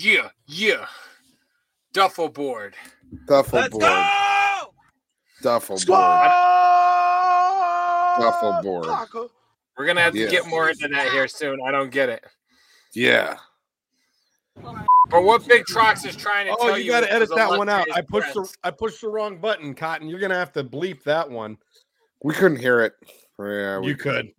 Yeah, yeah. Duffel board. Duffel Let's board. go! Duffel board. Duffel board. We're gonna have to Yeah. get more into that here soon. I don't get it. Yeah. But what Big Trox is trying to Oh, tell you you got to edit that one out. I illustrious pushed the I pushed the wrong button, Cotton. You're gonna have to bleep that one. We couldn't hear it. Yeah, we You could.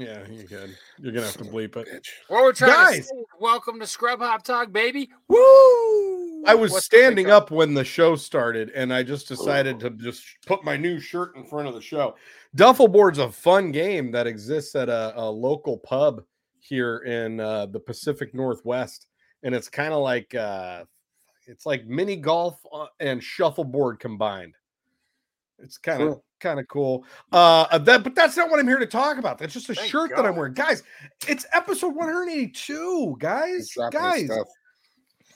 Yeah, you could. You're gonna have to bleep it. What we're trying to Guys! say, is welcome to Scrub Hop Talk, baby. Woo! I was What's the standing up? up when the show started, and I just decided to just put my new shirt in front of the show. Duffel Board's a fun game that exists at a, a local pub here in uh, the Pacific Northwest, and it's kind of like uh, it's like mini golf uh, and shuffleboard combined. It's kind of Cool. Kind of cool. Uh, that, but that's not what I'm here to talk about. That's just a Thank shirt that I'm wearing, guys. It's episode 182, guys. He's dropping his Guys, stuff.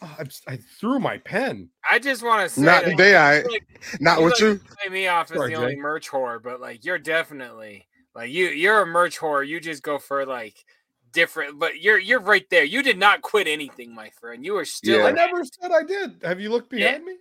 Oh, I'm threw my pen. I just want to say, Not that today, I like- not you with like you. to Play me off as Sorry, the only Jay. merch whore, but like you're definitely like you. You're a merch whore. You just go for like different, but you're you're right there. You did not quit anything, my friend. You were still. Yeah. I never said I did. Have you looked Yeah. behind me?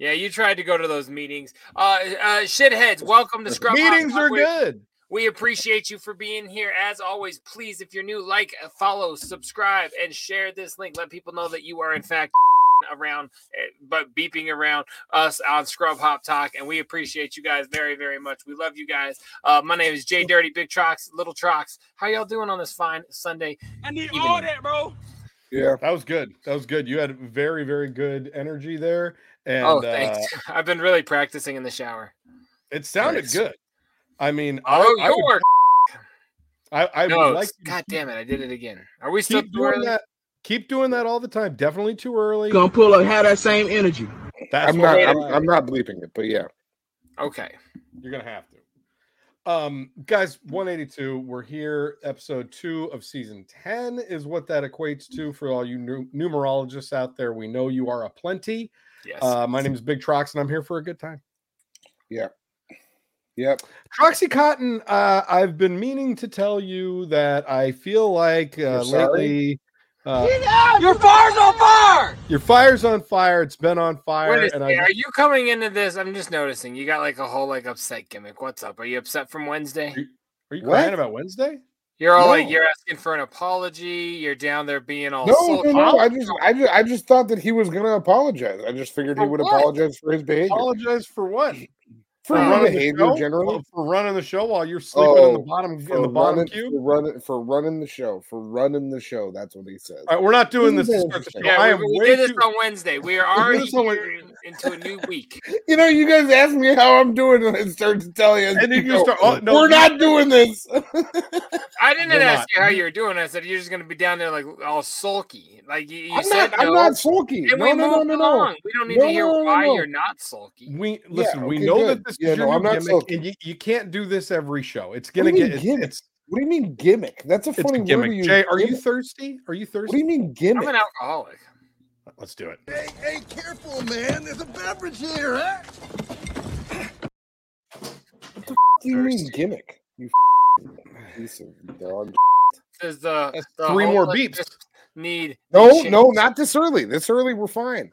Yeah, you tried to go to those meetings. Uh, uh shitheads, welcome to Scrub Meetings are good. We appreciate you for being here. As always, please, if you're new, like, uh, follow, subscribe, and share this link. Let people know that you are, in fact, around, eh, but beeping around us on Scrub Hop Talk. And we appreciate you guys very, very much. We love you guys. Uh, my name is Jay Dirty, Big Trox, Little Trox. How y'all doing on this fine Sunday? I need Even- all that, bro. Yeah. That was good. That was good. You had very, very good energy there. And oh, uh, thanks. I've been really practicing in the shower. it sounded Nice. good. I mean, I, Oh, I would, you're. I, I No, would like God damn it. I did it again. Are we still doing early? that. Keep doing that all the time. Definitely too early. Gonna pull up, have that same energy. That's I'm not. I I'm. I'm not bleeping it, but yeah. Okay. You're gonna have to. Um, guys, 182. We're here. Episode two of season 10 is what that equates to for all you nu- numerologists out there. We know you are a plenty. Yes. Uh, my name is Big Trox, and I'm here for a good time. Yeah. Yep. Troxy Cotton, uh, I've been meaning to tell you that I feel like uh, You're lately uh, Your fire's on fire. your fire's on fire. It's been on fire, Wait, and I, are you coming into this? I'm just noticing you got like a whole like upset gimmick. What's up? Are you upset from Wednesday? are you What? crying about Wednesday? You're all like you're asking for an apology. You're down there being all No, sulky. no, no. I just, I just, I just thought that he was gonna apologize. I just figured he would what? apologize for his behavior, Apologize for what? For Uh, your running the show? generally. for running the show while you're sleeping in the Oh, bottom in the bottom running, cube. for running, for running the show, for running the show. That's what he says. All right, we're not doing this. This to is start the interesting. Yeah, I we, am we did this too- on Wednesday. We are already this on here in- into a new week. You know, you guys ask me how I'm doing, and I start to tell you. And then you no, start- oh, no, we're not doing this. I didn't We're ask not. you how you were doing. I said you're just going to be down there like all sulky. Like you, you I'm said not. no, I'm not sulky. and No, we no, no, no, no. We don't need No, to hear no, no, why no. you're not sulky. We listen. we okay, know good. that this Yeah, no, I'm not gimmick, sulky. and you, you can't do this every show. It's gonna get it's, gimmick? it's, What do you mean gimmick? That's a funny a word gimmick. to use. Jay, are you thirsty? Are you thirsty? What do you mean gimmick? I'm an alcoholic. Let's do it. Hey, hey, careful, man. There's a beverage here, huh? What do you mean gimmick? You piece of dog. Says uh, the, the three more beeps. Need No, no, not this early. This early, we're fine.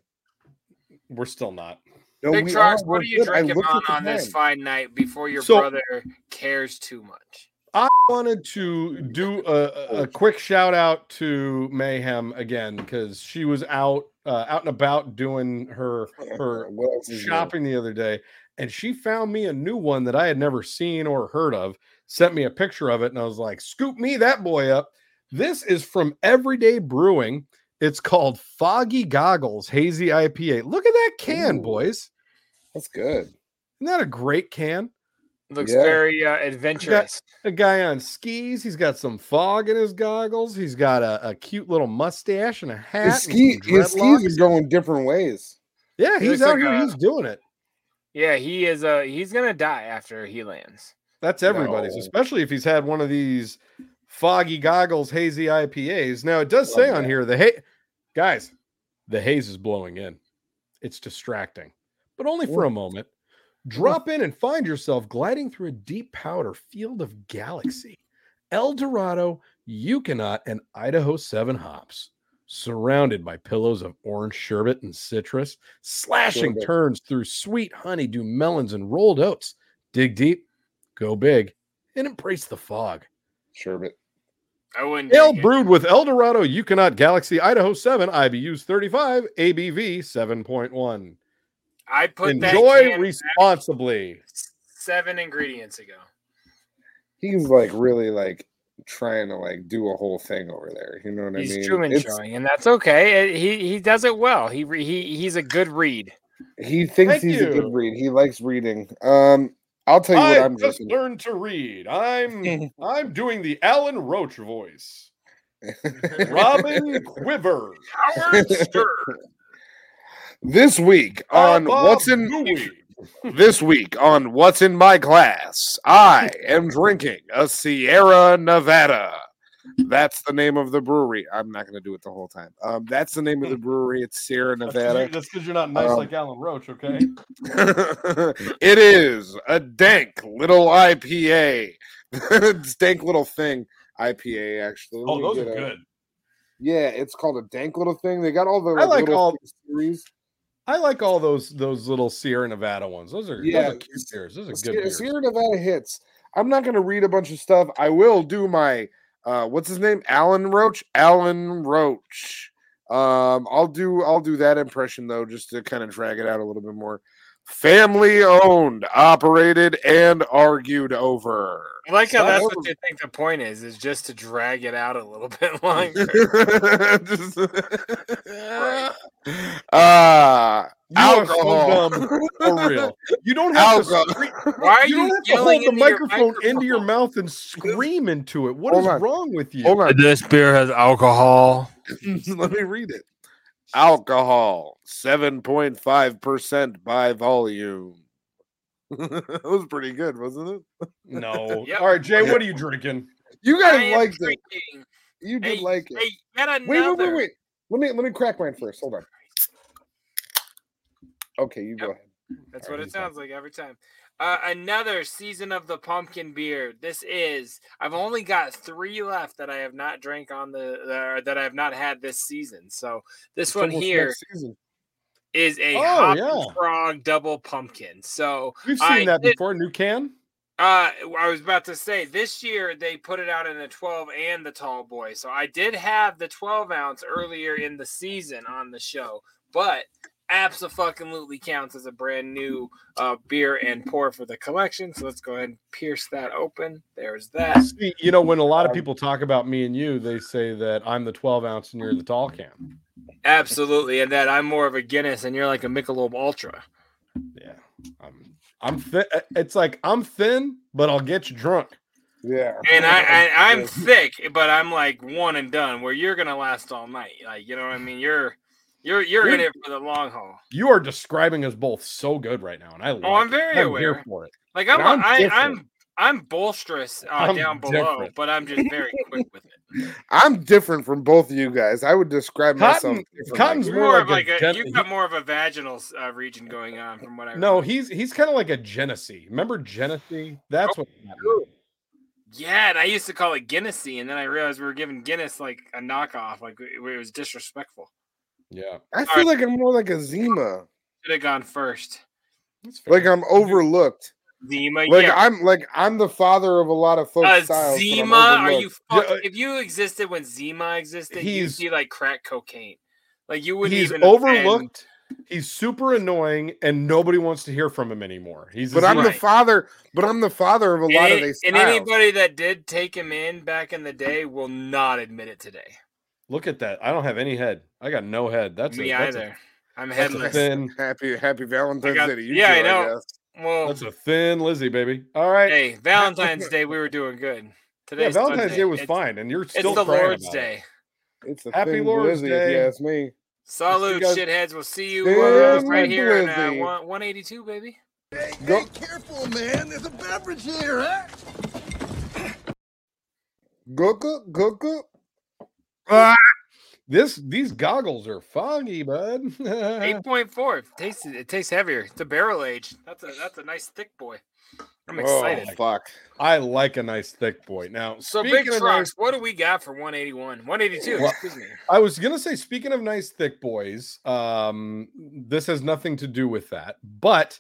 We're still not. No, Big we Trox, are. what We're you good. Drinking on on this time. fine night before your So- brother cares too much? I wanted to do a, a quick shout out to Mayhem again because she was out uh, out and about doing her her What else is new? shopping the other day, and she found me a new one that I had never seen or heard of. Sent me a picture of it, and I was like, "Scoop me that boy up." This is from Everyday Brewing. It's called Foggy Goggles Hazy IPA. Look at that can, Ooh. boys! That's good. Isn't that a great can? Looks Yeah. very uh, adventurous. A guy on skis. He's got some fog in his goggles. He's got a, a cute little mustache and a hat. His, ski, his skis are going different ways. Yeah, He he's out like here. a- He's doing it. Yeah, he is. Uh, he's gonna die after he lands. That's everybody's, No. especially if he's had one of these foggy goggles, hazy IPAs. Now it does say Love on here the hay guys, the haze is blowing in. It's distracting, but only for a moment. Drop in and find yourself gliding through a deep powder field of galaxy. El Dorado, Ekuanot, and Idaho 7 hops, surrounded by pillows of orange sherbet and citrus, slashing Sherbet. turns through sweet honeydew melons and rolled oats. Dig deep, go big, and embrace the fog. Sherbet. I wouldn't. Ale drink it. brewed with El Dorado, Ekuanot, Galaxy, Idaho 7, IBUs 35, ABV 7.1. I put that Enjoy can responsibly. seven ingredients ago. He's like really like trying to like do a whole thing over there. You know what He's I mean? He's Truman It's- showing, and that's okay. He he does it well. He he he's a good read. He thinks Thank he's a good read. He likes reading. Um, I'll tell you what I I'm just drinking. learned to read. I'm I'm doing the Alan Roach voice. Robin Quiver. Howard Stern. This week on Baba what's in this week on what's in my glass, I am drinking a Sierra Nevada. That's the name of the brewery. I'm not going to do it the whole time. Um, that's the name of the brewery. It's Sierra Nevada. That's because you're not nice Um, like Alan Roach, okay? it is a dank little IPA. it's dank little thing. IPA actually. Let Oh, those are a- good. Yeah, it's called a dank little thing. They got all the I like all- series. I like all those those little Sierra Nevada ones. Those are Yeah, those are cute beers. Those are good Sierra, beers. Sierra Nevada hits. I'm not going to read a bunch of stuff. I will do my uh what's his name? Alan Roach. Alan Roach. Um, I'll do I'll do that impression though, just to kind of drag it out a little bit more. Family owned, operated, and argued over. I like how Stop that's what you think the point is, is just to drag it out a little bit longer. Just- Ah, You are so alcohol. dumb, for real. You don't have to scream- Why are you you, don't have to hold the into your microphone into your mouth and scream into it. What is Hold on. wrong with you? Hold on. This beer has alcohol. Let me read it. Alcohol, 7.5% by volume. that was pretty good, wasn't it? No. Yep. All right, Jay, what are you drinking? You I guys am liked it. You did Hey, like it. hey, Wait, wait, wait, wait. Let me let me crack mine first. Hold on. Okay, you go ahead. That's All what right, it he's fine. sounds like every time. Uh, another season of the pumpkin beer. This is. I've only got three left that I have not drank on the uh, that I have not had this season. So this It's one here is a Oh, hop yeah. frog double pumpkin. So We've seen I that did- before. New can? Uh, I was about to say this year they put it out in the 12 and the tall boy. So I did have the 12 ounce earlier in the season on the show, but absolutely counts as a brand new uh, beer and pour for the collection. So let's go ahead and pierce that open. There's that. See, you know, when a lot of Um, people talk about me and you, they say that I'm the 12 ounce and you're the tall can. Absolutely, and that I'm more of a Guinness and you're like a Michelob Ultra. Yeah. I'm I'm thin. It's like I'm thin, but I'll get you drunk. Yeah. And I, I I'm Yeah. thick, but I'm like one and done. Where you're gonna last all night. Like you know what I mean? You're you're you're in You're- it for the long haul. You are describing us both so good right now, and I. Like Oh, I'm it. very I'm aware. here for it. Like I'm, I'm a, I, different. I'm, I'm bolsterous uh, I'm down below, different. but I'm just very quick with it. I'm different from both of you guys. I would describe myself Cotton- differently. Cotton's You're more more of a like a, gen- you've got more of a vaginal uh, region going on from what I No, remember. he's he's kind of like a Genesee. Remember Genesee? That's Oh, what. yeah, and I used to call it Guinnessy, and then I realized we were giving Guinness like a knockoff, like it, it was disrespectful. Yeah. I feel like I'm more like a Zima. Should have gone first. Like I'm overlooked. Zima, Like yeah. I'm like I'm the father of a lot of folk Uh, styles. Zima, are you? overlooked. Fuck, Yeah, uh, if you existed when Zima existed, you'd he's- be like crack cocaine. Like you wouldn't he's even offend- overlooked. He's super annoying, and nobody wants to hear from him anymore. He's a But I'm the father. But I'm the father of a And, lot of these. and styles. anybody that did take him in back in the day will not admit it today. Look at that. I don't have any head. I got no head. That's Me a, that's either. I'm headless. thin. Happy Happy Valentine's got- Day to you yeah, I two, know. guess. Well, That's a thin Lizzie, baby. All right. hey, Valentine's Day we were doing good. Today, yeah, Valentine's Day was fine, and you're still It's still the Lord's about it. Day. It's a Happy thin Lord's Lizzie, if you ask me. Salute, guys- shitheads. We'll see you uh, right here in uh, 182, baby. Hey, Go- hey, careful, man. There's a beverage here, huh? Go go go go. Ah! This these goggles are foggy, bud. 8.4. It tastes it tastes heavier. It's a barrel age. That's a that's a nice thick boy. I'm Oh excited. fuck. I like a nice thick boy. Now, so big of Trox, nice- what do we got for 181? 182, Well, excuse me. I was gonna say, speaking of nice thick boys, um, this has nothing to do with that, but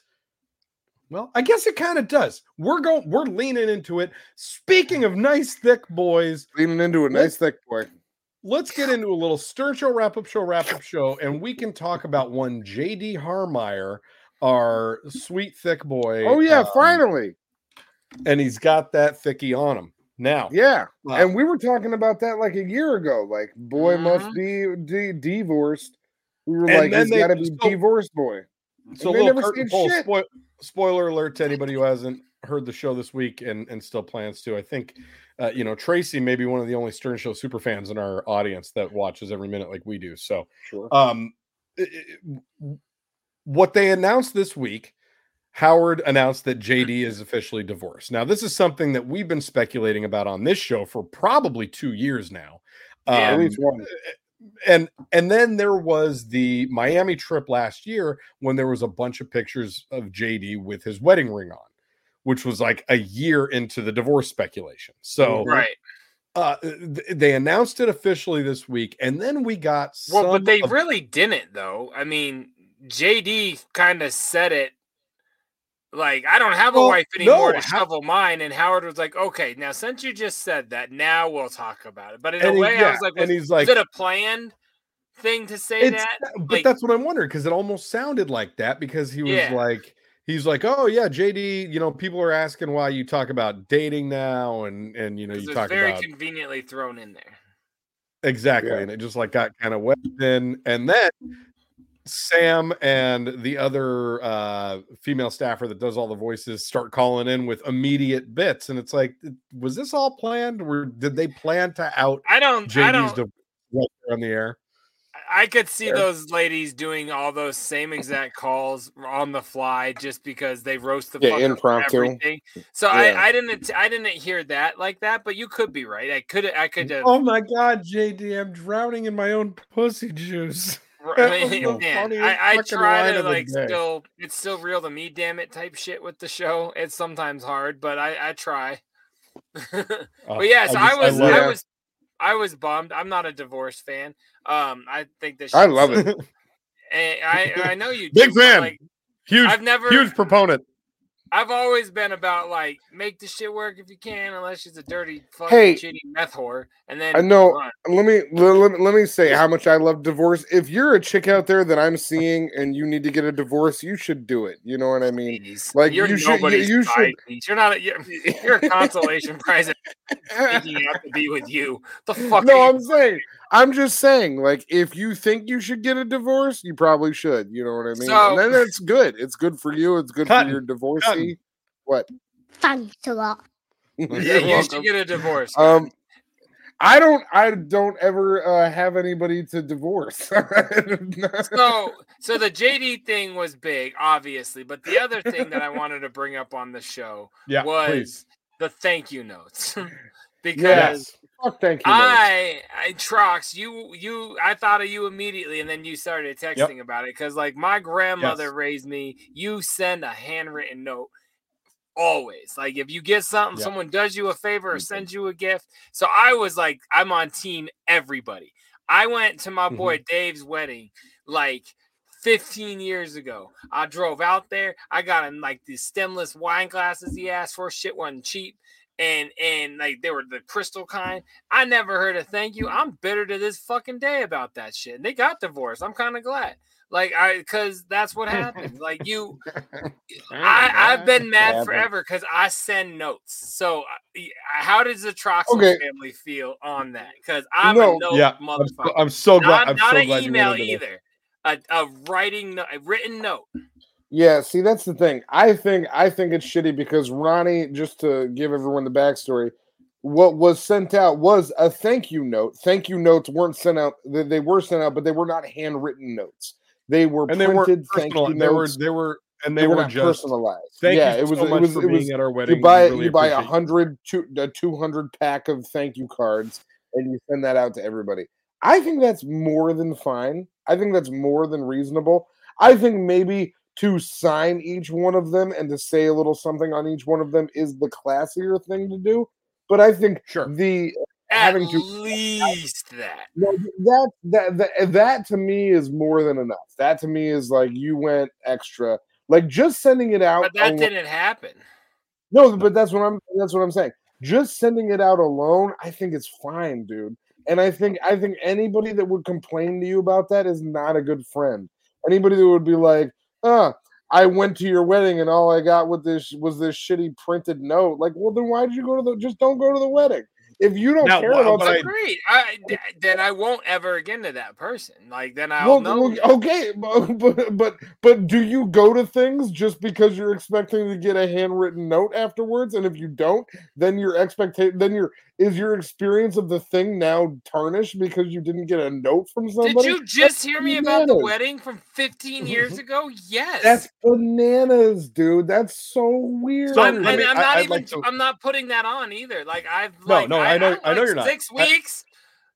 well, I guess it kind of does. We're going, we're leaning into it. Speaking of nice thick boys, Leaning into a nice thick boy. Let's get into a little Stern Show wrap up show wrap up show, and we can talk about one JD Harmeyer, our sweet thick boy. Oh yeah, um, finally. and he's got that thicky on him now. Yeah. Wow. And we were talking about that like a year ago. Like, boy must be de- divorced. We were And like, then he's they- got to be so- divorced boy. So, And they little never curtain said shit. spoil- spoiler alert to anybody who hasn't heard the show this week and, and still plans to. I think, uh, you know, Tracy may be one of the only Stern Show super fans in our audience that watches every minute like we do. So, Sure. um, i- i- what they announced this week, Howard announced that JD is officially divorced. Now, this is something that we've been speculating about on this show for probably two years now. Yeah. At Um, least one. And and then there was the Miami trip last year when there was a bunch of pictures of JD with his wedding ring on, which was like a year into the divorce speculation. So Right. uh, they announced it officially this week, and then we got Well, but they of- really didn't though. I mean, JD kind of said it like I don't have a Well, wife anymore no, to how- shovel mine, and Howard was like, "Okay, now since you just said that, now we'll talk about it." But in And a he- way, I was like, and was, he's was like- it a planned thing to say It's- that? but Like, that's what I'm wondering because it almost sounded like that because he was Yeah. like he's like oh yeah JD you know people are asking why you talk about dating now and and you know, you talk about it very about conveniently thrown in there. Exactly. Yeah. And it just like got kind of wet in. And then Sam and the other uh female staffer that does all the voices start calling in with immediate bits. And it's like, was this all planned? Or did they plan to out I don't. I don't. divorce right on the air? I could see Fair. those ladies doing all those same exact calls on the fly just because they roast the Yeah, fuck impromptu. everything. So Yeah. I, I didn't I didn't hear that like that, but you could be right. I could I could have Oh my god, JD, I'm drowning in my own pussy juice. I that was mean, the man, I, I try to like still it's still real to me, damn it, type shit with the show. It's sometimes hard, but I I try. Uh, but yes, I, just- was love I, was I was bummed. I'm not a divorce fan. Um, I think this. I love sucks. it. And I I know you Big do, fan. Like, huge, I've never huge proponent. I've always been about like make the shit work if you can, unless she's a dirty fucking Hey, shitty meth whore, and then I know. run. Let me let, let, let me say how much I love divorce. If you're a chick out there that I'm seeing and you need to get a divorce, you should do it. You know what I mean? Like, you're you should- You, you should. You're not. A, you're, you're a consolation prize. Thinking out to be with you. The fuck? no, I'm saying, I'm just saying, like, if you think you should get a divorce, you probably should. You know what I mean? So- and then it's good. It's good for you. It's good Cotton, for your divorcee. cotton. What? Thanks a lot. yeah, You're welcome. should get a divorce. Um, I don't. I don't ever uh, have anybody to divorce. so so the JD thing was big, obviously, but the other thing that I wanted to bring up on the show Yeah, was please. the thank you notes. because Yes. Fuck, thank you. I, I Trox, you you I thought of you immediately and then you started texting about it because like my grandmother Yes. raised me, you send a handwritten note always. Like if you get something, Yeah. someone does you a favor or Mhm. sends you a gift. So I was like, I'm on team everybody. I went to my boy Dave's wedding like 15 years ago. I drove out there. I got him like these stemless wine glasses he asked for. Shit wasn't cheap. And and like they were the crystal kind. I never heard a thank you. I'm bitter to this fucking day about that shit. And they got divorced. I'm kind of glad. Like I because that's what happened. Like you I, I've been mad Happened. forever because I send notes. So, uh, how does the Troxel Okay. family feel on that? Because I'm No. a note yeah, I'm so, motherfucker. I'm so glad. not I'm not so an glad you email went into this. either. A, a writing, no- a written note. Yeah, see, that's the thing. I think I think it's shitty because Ronnie, just to give everyone the backstory, what was sent out was a thank you note. Thank you notes weren't sent out; they, they were sent out, but they were not handwritten notes. They were and they were printed thank personal. you They were notes. they were and they, They were were just personalized. Thank Yeah, you it was- so it much was- for it was- being at our wedding. You buy really you buy a hundred two a two hundred pack of thank you cards and you send that out to everybody. I think that's more than fine. I think that's more than reasonable. I think maybe to sign each one of them and to say a little something on each one of them is the classier thing to do. But I think Sure. the At having to least that. that, that that that to me is more than enough. That to me is like you went extra. Like just sending it out. But that alo- didn't happen. no, but that's what I'm. That's what I'm saying. Just sending it out alone, I think it's fine, dude. And I think I think anybody that would complain to you about that is not a good friend. Anybody that would be like, "Uh, I went to your wedding and all I got with this was this shitty printed note." Like, well, then why did you go to the? Just don't go to the wedding. If you don't Now, care wha- about but that, I- Great. I, then I won't ever again to that person. Like then I'll well, know. well, okay, but, but but but do you go to things just because you're expecting to get a handwritten note afterwards? And if you don't, then your expectation, then your is your experience of the thing now tarnished because you didn't get a note from somebody? Did you just hear me about the wedding from 15 years ago? Yes. That's bananas, dude. That's so weird. So, I'm, and me- I'm not I'd even. like to- I'm not putting that on either. Like I've. No, Like, no, I know- I know like you're not. Six I- weeks.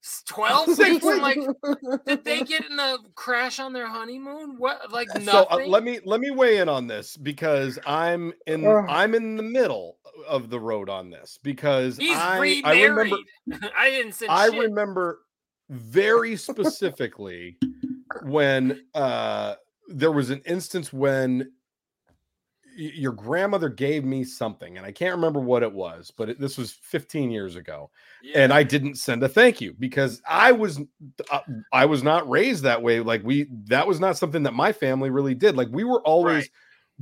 S- Twelve Six weeks. I'm like, did they get in a crash on their honeymoon? What? Like nothing. So uh, let me let me weigh in on this because I'm in Ugh. I'm in the middle of the road on this because He's I, I remember I didn't send I shit. remember very specifically when uh there was an instance when y- your grandmother gave me something and I can't remember what it was, but it, this was 15 years ago and I didn't send a thank you because I was uh, I was not raised that way. Like we that was not something that my family really did. Like we were always Right.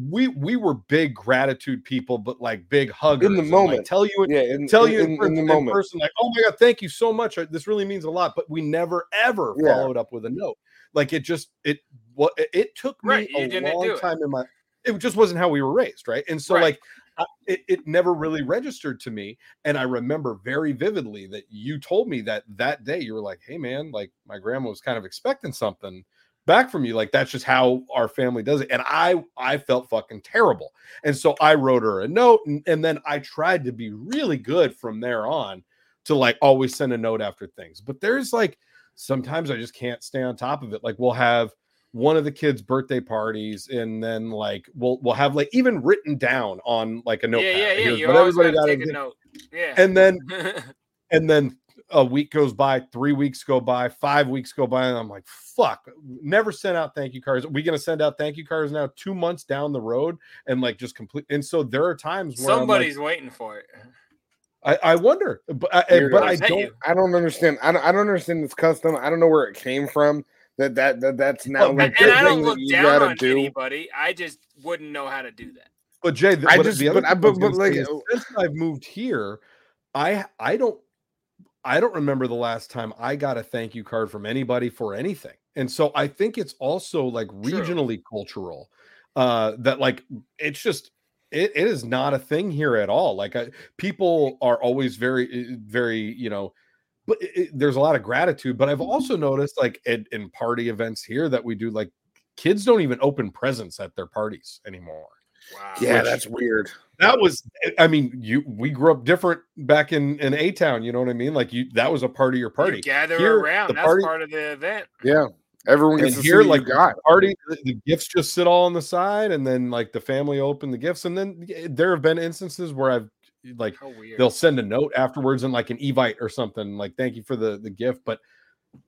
we we were big gratitude people, but like big huggers. in the and, like, moment. tell you yeah, in, tell in, you in, in, in the moment. person, like, oh my god, thank you so much. uh, This really means a lot. But we never ever Yeah. followed up with a note. Like it just it what it, took me Right, a long time in my. It just wasn't how we were raised, right? And so Right. like I, it, it never really registered to me. And I remember very vividly that you told me that that day you were like, "Hey man, like my grandma was kind of expecting something." back from you like that's just how our family does it and i i felt fucking terrible and so i wrote her a note and, and then i tried to be really good from there on to like always send a note after things but there's like sometimes i just can't stay on top of it like we'll have one of the kids birthday parties and then like we'll we'll have like even written down on like a notepad yeah, yeah. here's You everybody gotta take a note. Yeah. and then and then a week goes by, three weeks go by, five weeks go by, and I'm like, fuck, never sent out thank you cards. Are we gonna send out thank you cards now two months down the road and like just complete? And so there are times where I'm like- Somebody's waiting for it. I, I wonder, but uh, I, but I don't. you. I don't understand. I don't, I don't understand this custom. I don't know where it came from. That that, that that's now Well, like And the I don't thing look that you down gotta on do. anybody. I just wouldn't know how to do that. But Jay, the, I what- just- the other but I- thing I was but- but, gonna say like, is since I've moved here, I I don't I don't remember the last time I got a thank you card from anybody for anything. And so I think it's also like regionally cultural. Uh that like it's just it, it is not a thing here at all. Like I, people are always very very, you know, but it, it- there's a lot of gratitude, but I've mm-hmm. also noticed like in, in party events here that we do like kids don't even open presents at their parties anymore Wow. Yeah, Which- that's weird. that was i mean you we grew up different back in in a town you know what i mean like you that was a part of your You party gather Here, around. the That's party- part of the event. Yeah, everyone and gets here like like got. the party the, the gifts just sit all on the side and then like the family open the gifts and then there have been instances where i've like they'll send a note afterwards and like an evite or something like thank you for the the gift but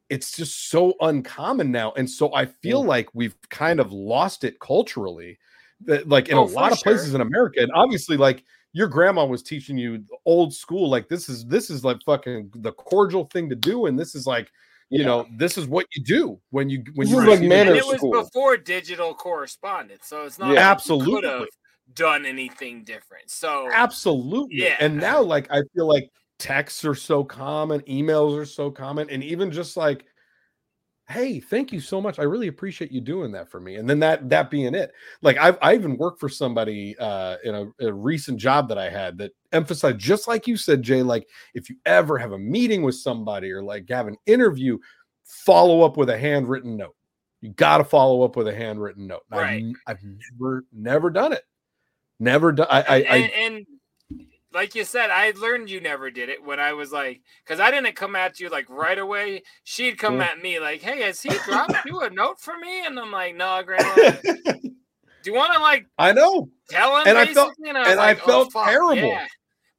it's just so uncommon now and so i Mm. feel like we've kind of lost it culturally that like in Oh, a lot of places in america and obviously like your grandma was teaching you the old school like this is this is like fucking the cordial thing to do and this is like you Yeah. know this is what you do when you when you like and manners it was school. before digital correspondence, so it's not Yeah. like Absolutely. You could have done anything different. So Absolutely. Yeah. And now, like, I feel like texts are so common, emails are so common, and even just like hey, thank you so much. I really appreciate you doing that for me. And then that that being it. Like I've I even worked for somebody uh in a, a recent job that I had that emphasized just like you said, Jay, like if you ever have a meeting with somebody or like have an interview, follow up with a handwritten note. You got to follow up with a handwritten note. Right. I've, I've never never done it. Never done. I, I, I and, and like you said, I learned you never did it when I was like, because I didn't come at you like right away. She'd come Yeah. at me like, "Hey, has he dropped you a note for me?" And I'm like, "No, Grandma. Do you want to like I know. tell him?" And I felt- and I, and like, "Oh, felt fuck, terrible. yeah."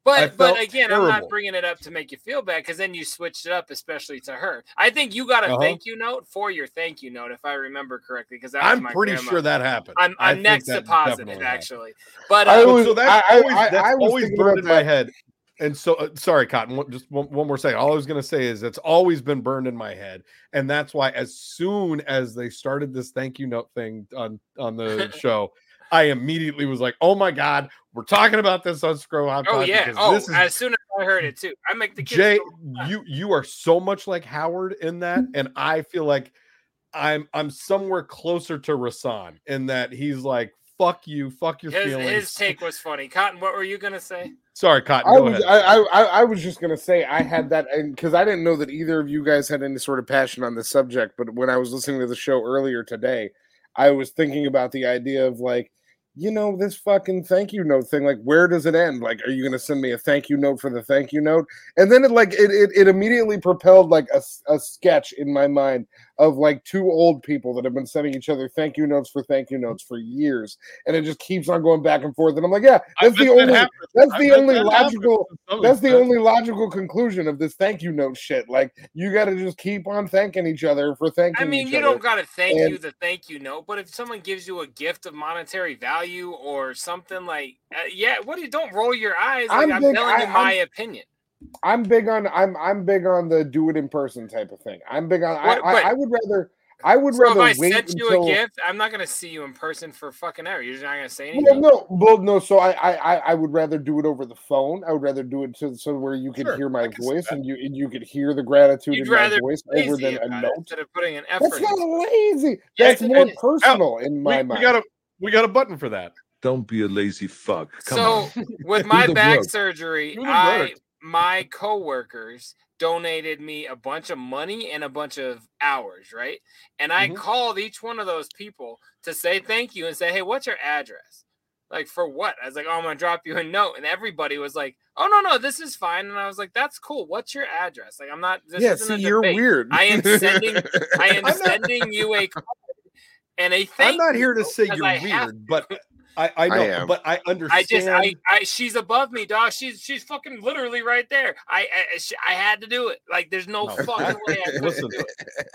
I But but felt again, I'm not bringing it up to make you feel bad because then you switched it up, especially to her. I think you got a Uh-huh. thank you note for your thank you note, if I remember correctly. Because I'm my pretty grandma. sure that happened. I'm, I I'm next to positive definitely happened. actually. But I uh, was- so that's I- I- always I- that's I was always thinking burned about in my head. And so, uh, sorry, Cotton. one- Just one, one more second. All I was going to say is it's always been burned in my head, and that's why as soon as they started this thank you note thing on on the show, I immediately was like, "Oh my god, we're talking about this on Scrub Hop." oh Pod yeah. because Oh, this is as soon as I heard it too, I make the kids. Jay, you you are so much like Howard in that, mm-hmm. and I feel like I'm I'm somewhere closer to Rasan in that he's like, "Fuck you, fuck your his, feelings." his take was funny. Cotton, what were you gonna say? Sorry, Cotton. I was ahead. I, I I- I was just gonna say I had that because I didn't know that either of you guys had any sort of passion on this subject. But when I was listening to the show earlier today, I was thinking about the idea of like, you know, this fucking thank you note thing. Like, where does it end? Like, are you gonna send me a thank you note for the thank you note? And then it like it it, it immediately propelled like a, a sketch in my mind of like two old people that have been sending each other thank you notes for thank you notes for years, and it just keeps on going back and forth. And I'm like, yeah, that's the only happens. that's the only that logical to that's the only logical conclusion of this thank you note shit. Like you got to just keep on thanking each other for thanking. I mean, each you other. don't gotta thank And- you the thank you note, but if someone gives you a gift of monetary value or something like, uh, yeah, what do you don't roll your eyes? Like, I'm I'm, big- telling I- you my I'm- opinion. I'm big on I'm I'm big on the do it in person type of thing. I'm big on. What- I, I, but- I would rather I would So if I wait sent you until. a gift, I'm not gonna see you in person for fucking ever. You're just not gonna say Well, anything. no, well, no. So I, I, I- I would rather do it over the phone. I would rather do it to, so where you could Sure, hear my I can see voice and you and you could hear the gratitude You'd in my voice over lazy than a about it note. instead of putting an effort. That's not lazy. Yes, That's it more is. Oh, personal in my we, mind. we got a we got a button for that. Don't be a lazy fuck. Come so on. with my back work. surgery, I work. My coworkers donated me a bunch of money and a bunch of hours, right? And I Mhm. called each one of those people to say thank you and say, "Hey, what's your address?" Like for what? I was like, "Oh, I'm gonna drop you a note," and everybody was like, "Oh no, no, this is fine." And I was like, "That's cool. What's your address?" Like I'm not. This yeah, see, you're weird. I am sending. I am I'm not- sending you a card and a thank. I'm not here to say you're weird, but I I know, am. but I understand. I just, I, I, she's above me, dog. She's, she's fucking literally right there. I, I, she, I had to do it. Like, there's no, No, fucking way. I Listen.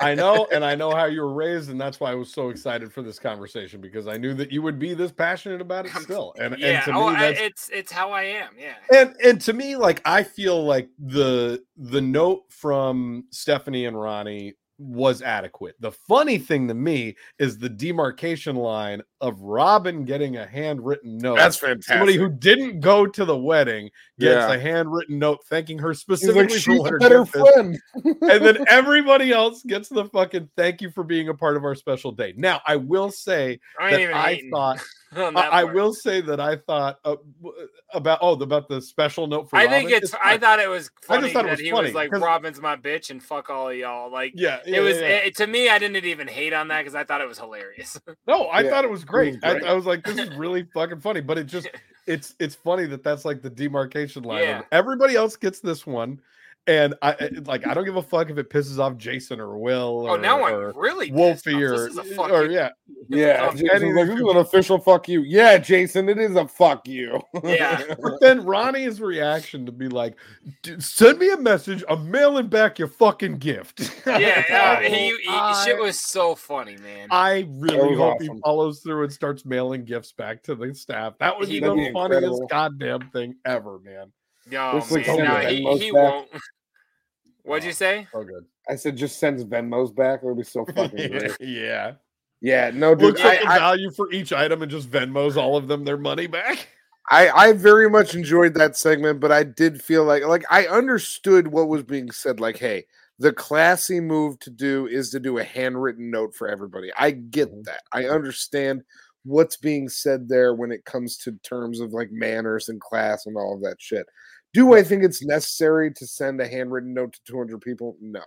I know, and I know how you were raised, and that's why I was so excited for this conversation because I knew that you would be this passionate about it still. And, Yeah, and to oh, me, I, that's it's, it's how I am. Yeah. and and to me, like I feel like the the note from Stephanie and Ronnie was adequate. The funny thing to me is the demarcation line of Robin getting a handwritten note. That's fantastic. Somebody who didn't go to the wedding gets Yeah. a handwritten note thanking her specifically like, for she's what a her better gift friend. and then everybody else gets the fucking thank you for being a part of our special day. Now, I will say I that I hating thought on I, that I part. will say that I thought uh, about oh about the special note for. I think Robin. it's, I thought it was I just thought it that was he funny, was like, 'cause- Robin's my bitch and fuck all of y'all. Like, yeah, yeah, it was, yeah, yeah. it- to me, I didn't even hate on that because I thought it was hilarious. no, I Yeah, thought it was great. was great. I, I was like, this is really fucking funny, but it just it's it's funny that that's like the demarcation line. Yeah. Everybody else gets this one, and I I- like I don't give a fuck if it pisses off Jason or Will. oh, Or, now or I'm really Wolfie or, This is a fuck or yeah. Yeah, Jason's any- like, this is an official fuck you. Yeah, Jason, it is a fuck you. Yeah. But then Ronnie's reaction to be like, send me a message. I'm mailing back your fucking gift. Yeah, uh, he, he, I, shit was so funny, man. I really was hope he follows through and starts mailing gifts back to the staff. That would be He the funniest incredible. goddamn thing ever, man. Yo, man, no, he, he won't. What'd you say? So good. I said, just sends Venmos back. It would be so fucking great. yeah. Yeah, no, dude. Looks at I, the I, value for each item and just Venmos all of them their money back. I, I very much enjoyed that segment, but I did feel like like I understood what was being said. Like, hey, the classy move to do is to do a handwritten note for everybody. I get Mm-hmm. that. I understand what's being said there when it comes to terms of like manners and class and all of that shit. Do I think it's necessary to send a handwritten note to 200 people? No.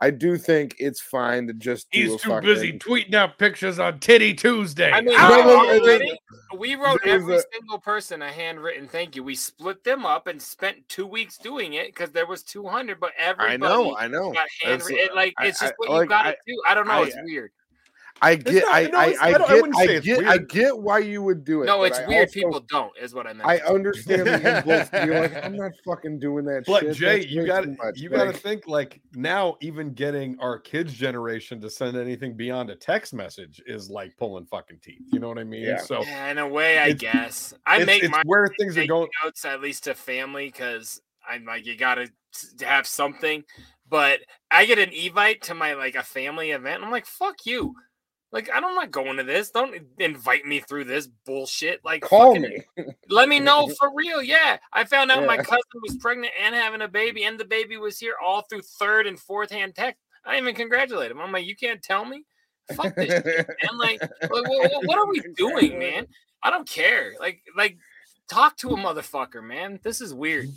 I do think it's fine to just do He's a too busy tweeting out pictures on Titty Tuesday. I mean, There we already- we wrote every a- single person a handwritten thank you. We split them up and spent two weeks doing it because there was 200, but everybody I know, I know. got That's- handwritten. Like I- it's just I- what like, you got to do. I don't know. I- it's weird. I get, not- I, no, I, I I don't- I get, wouldn't I get, I get why you would do it. No, it's weird. also- People don't, is what I meant. I understand the impulse to be like, I'm not fucking doing that But shit. Jay, That's you got too much." you got to think like now, even getting our kids' generation to send anything beyond a text message is like pulling fucking teeth. You know what I mean? Yeah. So Yeah, in a way, I it's- guess I it's, make it's my where things are going. notes at least to family because I'm like you gotta have something. But I get an evite to my like a family event. I'm like, fuck you. Like I'm not like going to this. Don't invite me through this bullshit. Like Call fucking me. let me know for real. Yeah. I found out my cousin was pregnant and having a baby, and the baby was here all through third and fourth hand text. I even congratulate him. I'm like, you can't tell me? Fuck this shit. And like, like what, what are we doing, man? I don't care. Like, like, talk to a motherfucker, man. This is weird.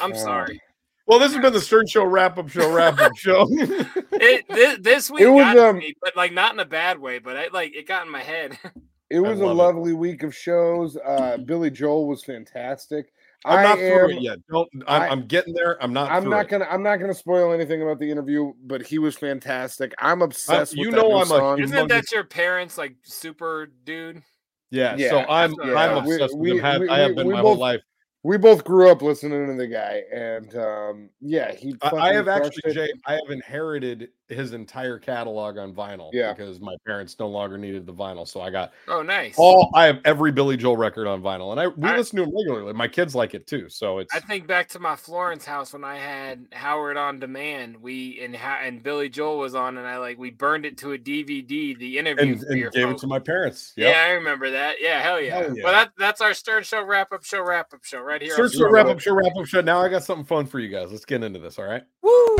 I'm sorry. Well, this has been the Stern Show wrap up show wrap up show. It, this, this week It was, got um, me, but like not in a bad way. But I like it got in my head. It was a love it. lovely week of shows. Uh, Billy Joel was fantastic. I'm I not through it yet. Don't. I'm, I- I'm getting there. I'm not. I'm not it. gonna. I'm not gonna spoil anything about the interview, but he was fantastic. I'm obsessed. you with know that I'm a song. huge- Isn't that your parents like super dude? Yeah. Yeah, so I'm. that's what- I'm obsessed we- with him. Have, we- I have we- been we my both- whole life. We both grew up listening to the guy, and um, yeah, he. I, I have actually, it. Jay. I have inherited his entire catalog on vinyl. Yeah. Because my parents no longer needed the vinyl, so I got Oh, nice. all. I have every Billy Joel record on vinyl, and I we I- listen to him regularly. My kids like it too, so it's. I think back to my Florence house when I had Howard on demand. We and Ha- and Billy Joel was on, and I like we burned it to a DVD. The interview and, and your gave it to my parents. Yep. Yeah, I remember that. Yeah, hell yeah. Hell yeah. Well, that that's our Stern Show wrap up show wrap up show right here. Search for wrap up show, wrap up show. Now I got something fun for you guys. Let's get into this. All right. Woo!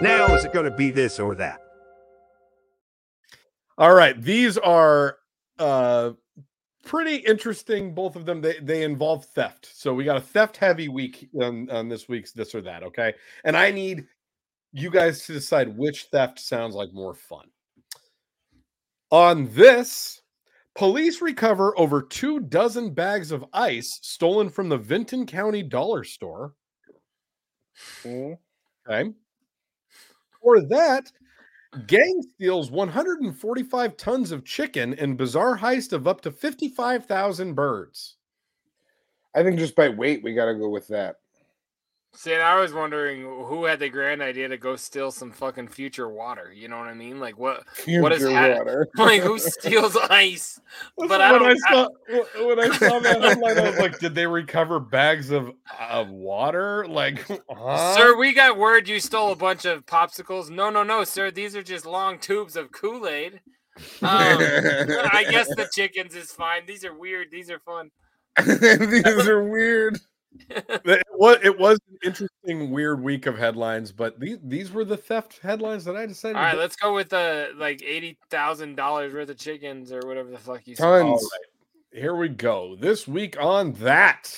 Now, is it going to be this or that? All right. These are uh pretty interesting. Both of them. They they involve theft. So we got a theft heavy week on, on this week's this or that. Okay. And I need you guys to decide which theft sounds like more fun. On this, police recover over two dozen bags of ice stolen from the Vinton County dollar store. Mhm. Okay. For that, gang steals 145 tons of chicken in bizarre heist of up to 55,000 birds. I think just by weight, we got to go with that. See, and I was wondering who had the grand idea to go steal some fucking future water. You know what I mean? Like what? what is Future ha- water. like who steals ice? But I when don't. I saw when I saw that headline, I was like, "Did they recover bags of of water?" Like, huh? Sir, we got word you stole a bunch of popsicles. No, no, no, sir. These are just long tubes of Kool Aid. Um, I guess the chickens is fine. These are weird. These are fun. These are weird. It was it was an interesting, weird week of headlines, but these these were the theft headlines that I decided. All to let's go with the like eighty thousand dollars worth of chickens or whatever the fuck you said. Tons. All right, here we go. This week on that.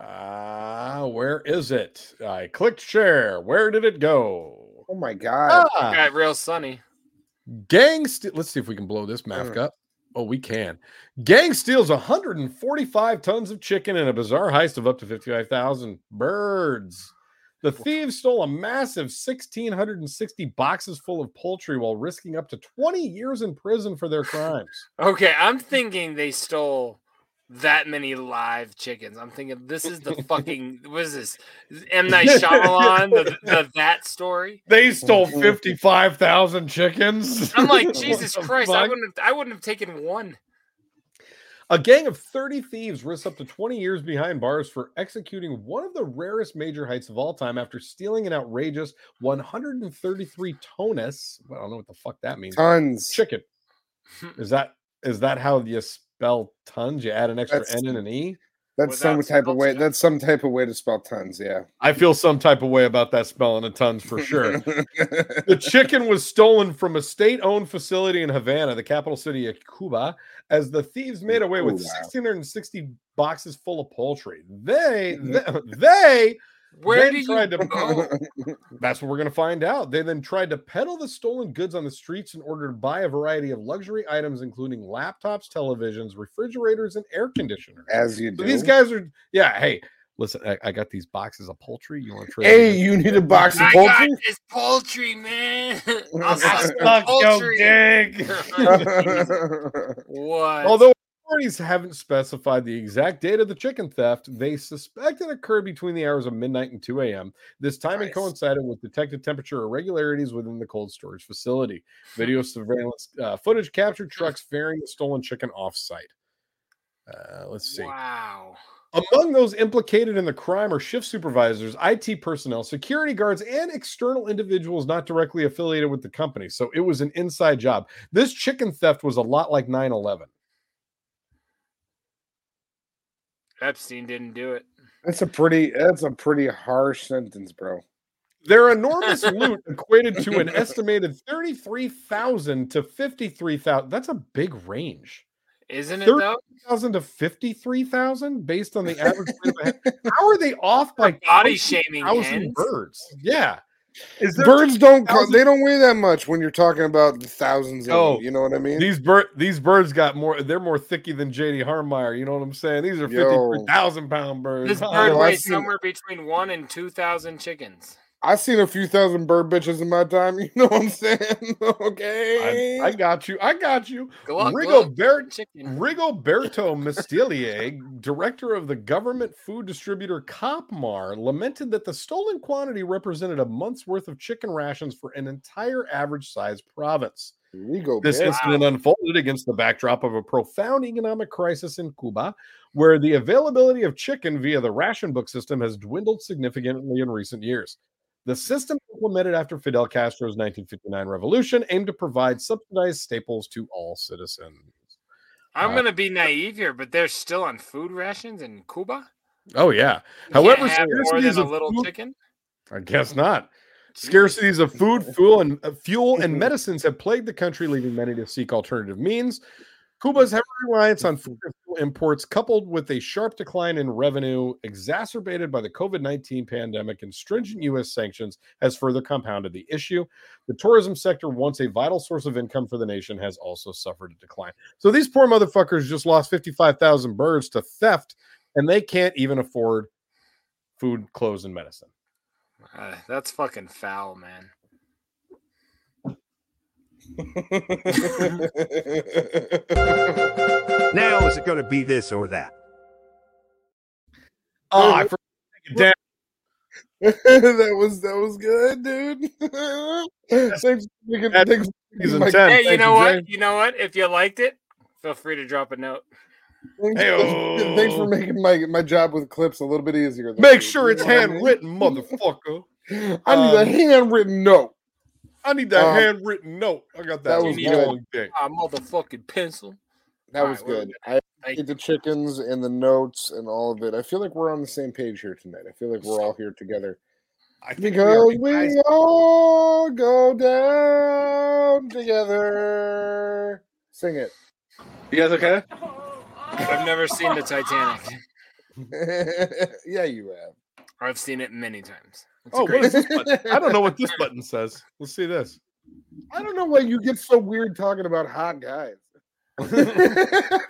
Uh, where is it? I clicked share. Where did it go? Oh my god. Ah, Got real sunny. gang. St- Let's see if we can blow this math Mm. up. Oh, we can. Gang steals 145 tons of chicken in a bizarre heist of up to 55,000 birds. The thieves stole a massive 1,660 boxes full of poultry while risking up to 20 years in prison for their crimes. Okay, I'm thinking they stole that many live chickens. I'm thinking this is the fucking what is this? M Night Shyamalan, the, the that story. They stole mm-hmm. 55,000 chickens. I'm like Jesus the Christ! I wouldn't have. I wouldn't have taken one. A gang of 30 thieves risks up to 20 years behind bars for executing one of the rarest major heights of all time after stealing an outrageous 133 tonus. Well, I don't know what the fuck that means. Tons. Chicken. Is that is that how you spell tons? You add an extra That's- N and an E? That's some type of way. spell That's some type of way to spell tons. Yeah. I feel some type of way about that spelling of tons for sure. the chicken was stolen from a state-owned facility in Havana, the capital city of Cuba, as the thieves made away with Cuba. 1,660 boxes full of poultry. They, mm-hmm. they, they Where then did you tried to go? That's what we're going to find out. They then tried to peddle the stolen goods on the streets in order to buy a variety of luxury items, including laptops, televisions, refrigerators, and air conditioners. As you So do. these guys are, yeah. Hey, listen, I, I got these boxes of poultry. You want to trade? Hey, you need a box of I poultry? got this poultry, man. I'll I suck suck your poultry. dick. what? Although authorities haven't specified the exact date of the chicken theft, they suspect it occurred between the hours of midnight and 2 a.m. This timing Nice. coincided with detected temperature irregularities within the cold storage facility. Video surveillance uh, footage captured trucks ferrying the stolen chicken off-site. Uh, let's see. wow. Among those implicated in the crime are shift supervisors, IT personnel, security guards, and external individuals not directly affiliated with the company. So it was an inside job. This chicken theft was a lot like 9 11. Epstein didn't do it. That's a pretty. That's a pretty harsh sentence, bro. Their enormous loot equated to an estimated 33,000 to 53,000. That's a big range. Isn't it though? 30,000 to 53,000 based on the average. weight of a hen. How are they off by Body shaming 20,000 hens. birds? Yeah. Is there Birds don't co- they don't weigh that much when you're talking about thousands of Oh, them. You know what I mean? These bird these birds got more. They're more thicky than JD Harmeyer. You know what I'm saying? These are Yo. fifty three thousand pound birds. This Huh? bird Yo, weighs somewhere between one and two thousand chickens. I've seen a few thousand bird bitches in my time. You know what I'm saying? okay. I, I got you. I got you. Glug, glug, Rigobert, chicken. Rigoberto Mustelier, director of the government food distributor Copmar, lamented that the stolen quantity represented a month's worth of chicken rations for an entire average sized province. Rigo, This bitch. incident unfolded against the backdrop of a profound economic crisis in Cuba, where the availability of chicken via the ration book system has dwindled significantly in recent years. The system implemented after Fidel Castro's 1959 revolution aimed to provide subsidized staples to all citizens. I'm Uh, gonna be naive here, but they're still on food rations in Cuba. Oh yeah. You However, more scarcities a little food- chicken. I guess not. Scarcities of food, fuel, and uh, fuel and medicines have plagued the country, leaving many to seek alternative means. Cuba's heavy reliance on food imports, coupled with a sharp decline in revenue, exacerbated by the COVID 19 pandemic and stringent U.S. sanctions, has further compounded the issue. The tourism sector, once a vital source of income for the nation, has also suffered a decline. So these poor motherfuckers just lost 55,000 birds to theft, and they can't even afford food, clothes, and medicine. Uh, that's fucking foul, man. Now is it going to be this or that? Oh, I forgot to take that was that was good, dude. thanks for making, That's thanks for season making my- 10. Hey, you know you, what? Jay. You know what? If you liked it, feel free to drop a note. Thanks, Hey-o. thanks for making my my job with clips a little bit easier. Make week, sure you it's know I mean? handwritten, motherfucker. I need a Um, handwritten note. I need that Um, handwritten note. I got that, that was long dick. Ah, motherfucking pencil. That All was right, good. I Thank get the chickens and the notes and all of it. I feel like we're on the same page here tonight. I feel like we're all here together I think we because you we all go down together. Sing it. You guys okay? I've never seen the Titanic. yeah, you have. I've seen it many times. It's Oh, what is this button? I don't know what this button says. Let's see this. I don't know why you get so weird talking about hot guys.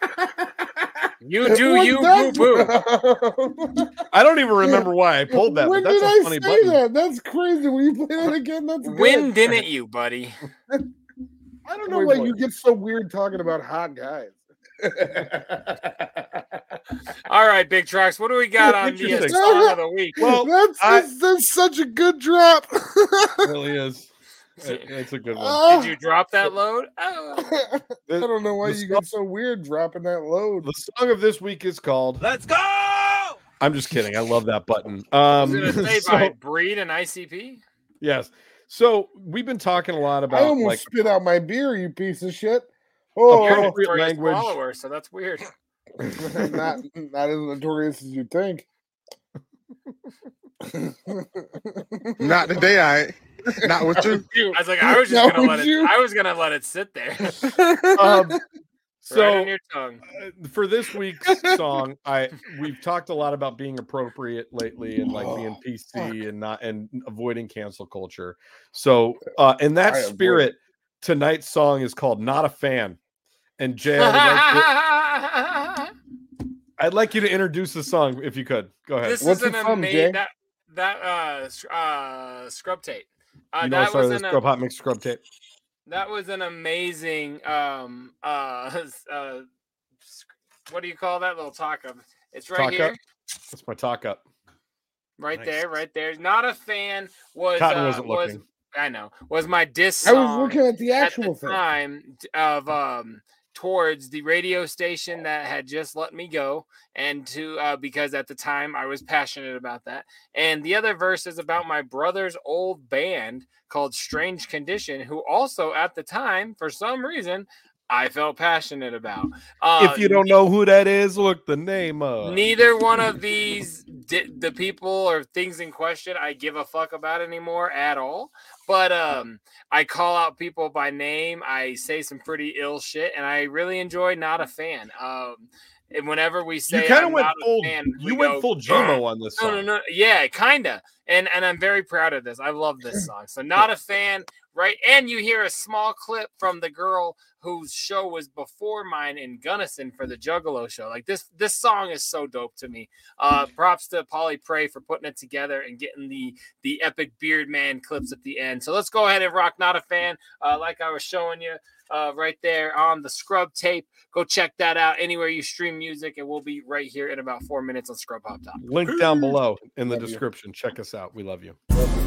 You do What's you, boo boo. I don't even remember why I pulled that, when that's did a I funny say button. that? That's crazy. Will you play that again? That's good. When didn't you, buddy? I don't know Wait, why what? you get so weird talking about hot guys. All right, Big Trox. What do we got on the uh, song of the week? Well, that's, I- that's that's such a good drop. really is. It- It's a good one. Oh, Did you drop that load? Oh. I don't know why the you got so weird dropping that load. The song of this week is called Let's go! I'm just kidding. I love that button. I Um, was gonna so- by Breed and ICP. yes. So we've been talking a lot about. I almost like spit out my beer, you piece of shit. Oh, Appropriate For language. follower, so that's weird. not not as notorious as you think. Not today, I. Not with you. I was like, I was just Not gonna with let you. it. I was gonna let it sit there. Um, so on your tongue. uh, for this week's song, I we've talked a lot about being appropriate lately and like being Oh, PC and not and avoiding cancel culture. So uh in that I avoid spirit, tonight's song is called "Not a Fan." And Jay, I would like to- I'd like you to introduce the song if you could. Go ahead. This What's is an from, Jay? amazing that that uh uh scrub tape. Uh, you know, that sorry, was the an scrub hot mix scrub tape. that was an amazing um uh uh what do you call that little talk up? It's right Talk here. up. That's my talk up. Right Nice. there, right there. Not a fan was Cotton uh, wasn't was looking. I know was my diss I was looking at the at actual the thing. time of um towards the radio station that had just let me go and to uh because at the time I was passionate about that. And the other verse is about my brother's old band called Strange Condition who also at the time for some reason I felt passionate about uh, if you don't know who that is, look the name up. Neither one of these, di- the people or things in question, I give a fuck about anymore at all. But um, I call out people by name. I say some pretty ill shit, and I really enjoy not a fan. Um, and whenever we say you kind of went not full. fan, You we went go, full G-Mo on this no, song. no, no. Yeah, kinda. And and I'm very proud of this. I love this song. So not a fan, right? And you hear a small clip from the girl whose show was before mine in Gunnison for the Juggalo show. Like this, this song is so dope to me. Uh, props to Polly Prey for putting it together and getting the the epic beard man clips at the end. So let's go ahead and rock. Not a fan, uh, like I was showing you. Uh, right there on the scrub tape. Go check that out anywhere you stream music, and we'll be right here in about four minutes on Scrub Hop Talk. Link down below in the Love you. description. Check us out. We love you. Up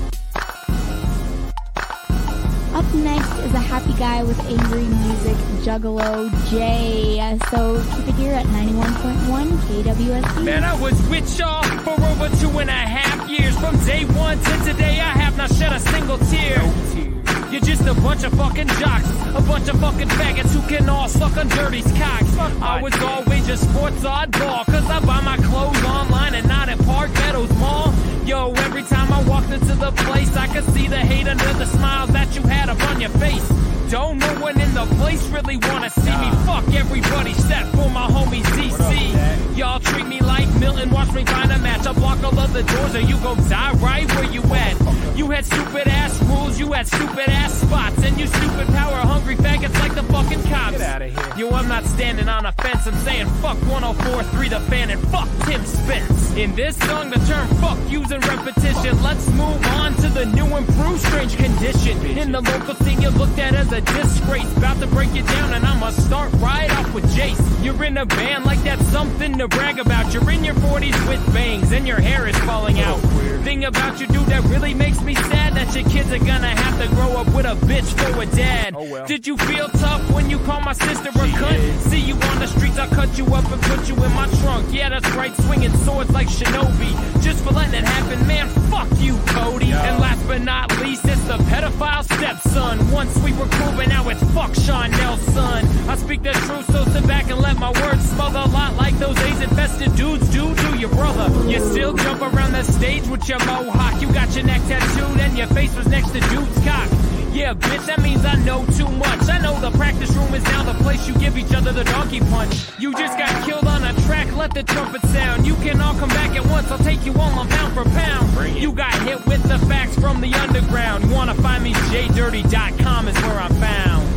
next is a happy guy with angry music, Juggalo J. So keep it here at 91.1 KWSC. Man, I was with y'all for over two and a half years. From day one to today, I have not shed a single tear. You're just a bunch of fucking jocks, a bunch of fucking faggots who can all suck on dirty's cocks. I was always a sports oddball, cause I buy my clothes online and not at Park Meadows Mall. Yo, every time I walked into the place, I could see the hate under the smiles that you had up on your face. Don't no one in the place really wanna see me. Fuck everybody, except for my homie ZC. Y'all treat me like Milton, watch me find a match. I block all of the doors, or you go die right where you at. You had stupid ass rules, you had stupid ass spots, and you stupid power hungry faggots like the fucking cops. Get out of here. Yo, I'm not standing on a fence, I'm saying fuck 1043 the fan and fuck Tim Spence. In this song, the term fuck using repetition. Let's move on to the new and improved strange condition. In the local scene, you're looked at as a disgrace. About to break it down, and I'ma start right off with Jace. You're in a band like that's something to brag about. You're in your 40s with bangs, and your hair is falling out. Thing about you, dude, that really makes me sad that your kids are gonna have to grow up with a bitch for a dad. Oh, well. Did you feel tough when you called my sister a cunt? See you on the streets, I cut you up and put you in my trunk. Yeah, that's right, swinging swords like Shinobi. Just for letting it happen, man, fuck you, Cody. And last but not least, it's the pedophile stepson. Once we were but now it's fuck Sean Nelson. I speak the truth, so sit back and let my words smother a lot like those AIDS infested dudes do to your brother. You still jump around the stage with your mohawk. You got your neck tattooed and your face was next to dude's cock. Yeah, bitch, that means I know too much. I know the practice room is now the place you give each other the donkey punch. You just got killed on track, let the trumpet sound. You can all come back at once, I'll take you all on pound for pound. You got hit with the facts from the underground. You wanna find me? JDirty.com is where I'm found.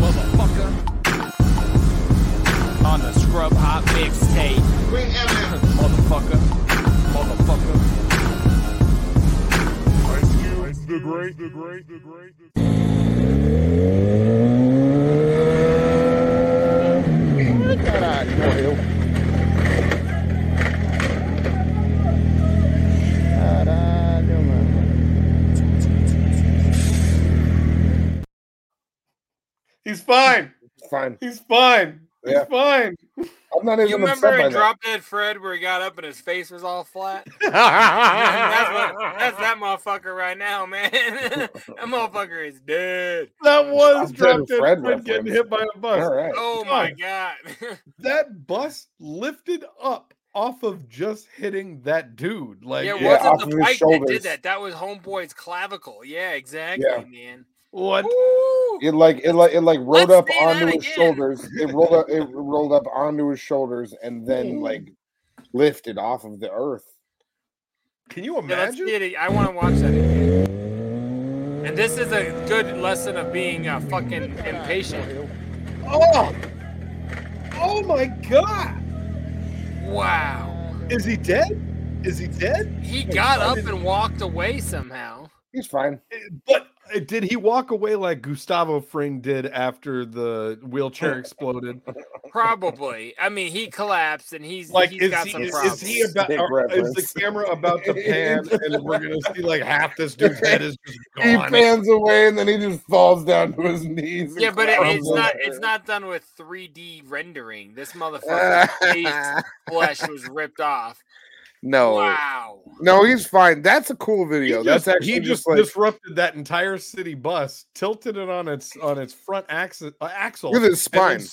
Motherfucker. On the Scrub Hop mixtape. Motherfucker. Motherfucker. The great, the great, the great. He's fine. It's fine. He's fine. Yeah. He's fine. I'm not even. You remember upset by in. Drop Dead Fred where he got up and his face was all flat? that's, what, that's that motherfucker right now, man. that motherfucker is dead. That was I'm drop Dead dead Fred Fred getting hit by a bus. All right. Oh my god. That bus lifted up off of just hitting that dude. Like yeah, it Yeah, off wasn't of the his bike that did that. That was homeboy's clavicle. Yeah, exactly, Yeah. man. What? Woo! It like it like it like rolled Let's up onto his again. shoulders. It rolled up. It rolled up onto his shoulders and then like lifted off of the earth. Can you imagine? get it. I want to watch that again. And this is a good lesson of being uh, fucking impatient. Oh, oh my god! Wow. Is he dead? Is he dead? He got up and walked away somehow. He's fine. But uh, Eh, did he walk away like Gustavo Fring did after the wheelchair exploded? Probably. I mean, he collapsed and he's Like, he's is got he, some is, problems. is he about? Big or is the camera about to pan and we're gonna see like half this dude's head is just He pans away and then he just falls down to his knees. yeah, but it, it's not it's not done with 3D rendering. This motherfucker's face flesh was ripped off. No, Wow. no, he's fine. That's a cool video. He That's just, actually he just, just like disrupted that entire city bus, tilted it on its on its front axis, uh, axle with his and spine. then,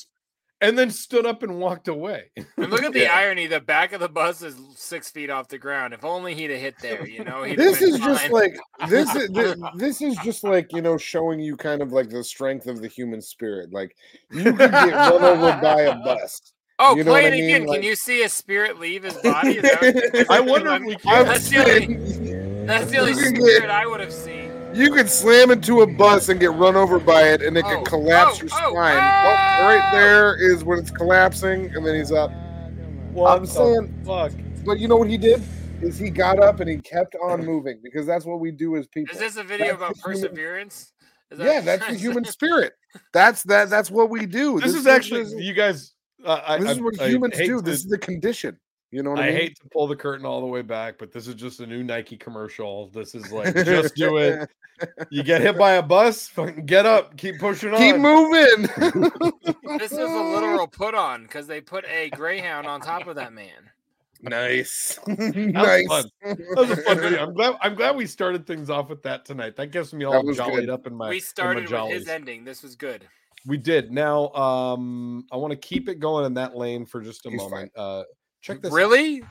and then stood up and walked away. And look at the Yeah. irony. The back of the bus is six feet off the ground. If only he'd have hit there, you know. he'd This been is just like this is thi- this is just like you know showing you kind of like the strength of the human spirit. Like you could get run over by a bus. Oh, you know play it I mean? again. Like- Can you see his spirit leave his body? Is that I wonder if we I'm can. That's the only, that's the only spirit get- I would have seen. you could slam into a bus and get run over by it, and it Oh, could collapse oh, your oh, spine. Oh, right there is when it's collapsing, and then he's up. Well, I'm saying- fuck? But you know what he did? Is he got up and he kept on moving because that's what we do as people. Is this a video That's about the human- perseverance? Is yeah, that's the human spirit. That's that. That's what we do. This, is actually you guys. Uh, I, this I, is what I humans hate do. to- This is the condition. You know what I, I mean? hate to pull the curtain all the way back, but this is just a new Nike commercial. This is like just do it. You get hit by a bus, fucking get up, keep pushing on. Keep moving. This is a literal put on because they put a greyhound on top of that man. nice, That nice. fun. That was a fun video. I'm glad. I'm glad we started things off with that tonight. That gets me all That jollied good. up in my. in we my started with his ending. This was good. We did. Now, um, I want to keep it going in that lane for just a He's moment. Uh, check this. out. Really?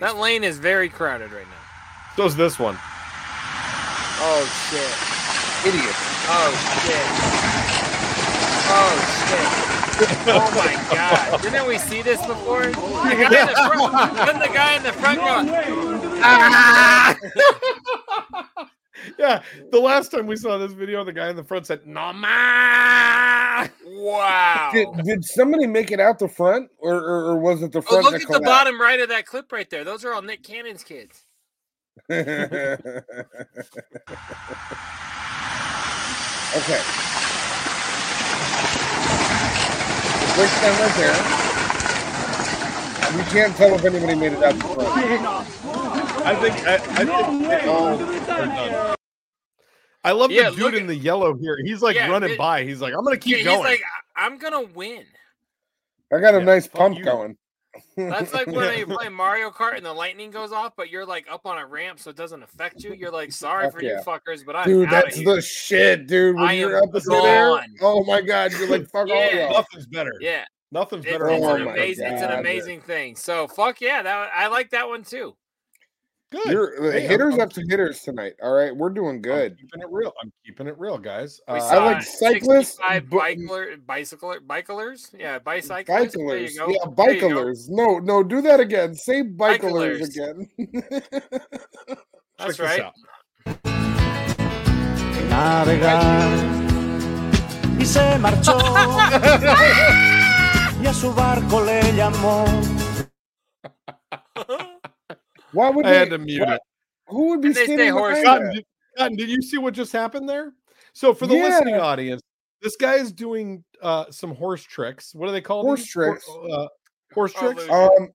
That lane is very crowded right now. So's this one. Oh shit. Idiot. Oh shit. Oh shit. Oh my god. Didn't we see this before? The guy in the front, the guy in the front going, Ah! Yeah, the last time we saw this video, the guy in the front said, "No ma." wow. Did, did somebody make it out the front, or, or, or was it the Oh, front? look that at the collapsed? bottom right of that clip right there. Those are all Nick Cannon's kids. okay. It breaks down right there. We can't tell if anybody made it out the front. I think I, I think they all are done. I love Yeah, the dude in the yellow here. He's like Yeah, running it- by. He's like, I'm gonna keep Yeah, going. He's like, "I- I'm gonna win. I got a Yeah, nice pump you. going. That's like when you play Mario Kart and the lightning goes off, but you're like up on a ramp, so it doesn't affect you. You're like, sorry Fuck for yeah. you fuckers, but I'm Dude, that's here. the shit, dude. When I you're am up in there, gone. oh my god, you're like fuck all Yeah. y'all. Nothing's better. yeah. Nothing's better. it's than Oh an Mario my it's an God. amazing thing. So fuck yeah, that I like that one too. Good. You're Hey, hitters I'm- up to hitters tonight. All right, we're doing I'm good. keeping it real. I'm keeping it real, guys. We Uh, saw like cyclists, 65 bicycler, bicycler, bicyclers. Yeah, bicyclists. There Bicyclers, you go. yeah, There you go. bicyclers. No, no, do that again. Say bicyclers Bicyclers. again. That's check this right. out. navegar y se marchó y a su barco le llamó Why would I they? had to mute why- it. Who would be And they stay standing horse- behind Cotton, did, Cotton, did you see what just happened there? So for the Yeah. listening audience, this guy is doing uh, some horse tricks. What do they call Horse these? tricks. Uh, horse tricks. Um,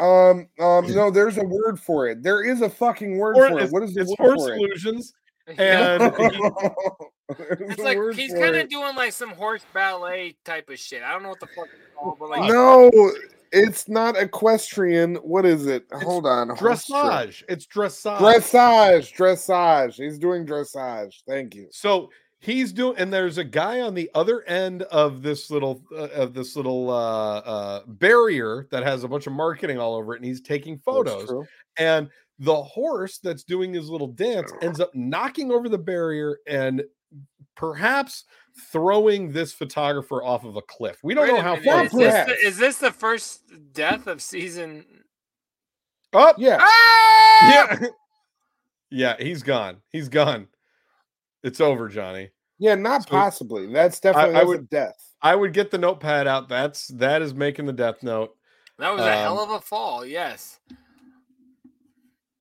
um, um. No, there's a word for it. There is a fucking word Or for it. What is the it's word horse for it? illusions. Yeah. And he- It's like he's kind of doing like some horse ballet type of shit. I don't know what the fuck it's called, but like No, It's not equestrian. What is it? Hold on. horse trick. Dressage. It's dressage. Dressage. Dressage. He's doing dressage. Thank you. So he's doing, and there's a guy on the other end of this little uh, of this little uh, uh, barrier that has a bunch of marketing all over it, and he's taking photos. And the horse that's doing his little dance ends up knocking over the barrier and perhaps throwing this photographer off of a cliff. We don't Wait know how minute, far. Is this, the, is this the first death of season? Oh Yeah. Yeah. yeah, he's gone. He's gone. It's over, Johnny. Yeah, not So- possibly. That's definitely I that's a would- death. I would get the notepad out. That's that is making the death note. That was a hell Um, of a fall. Yes.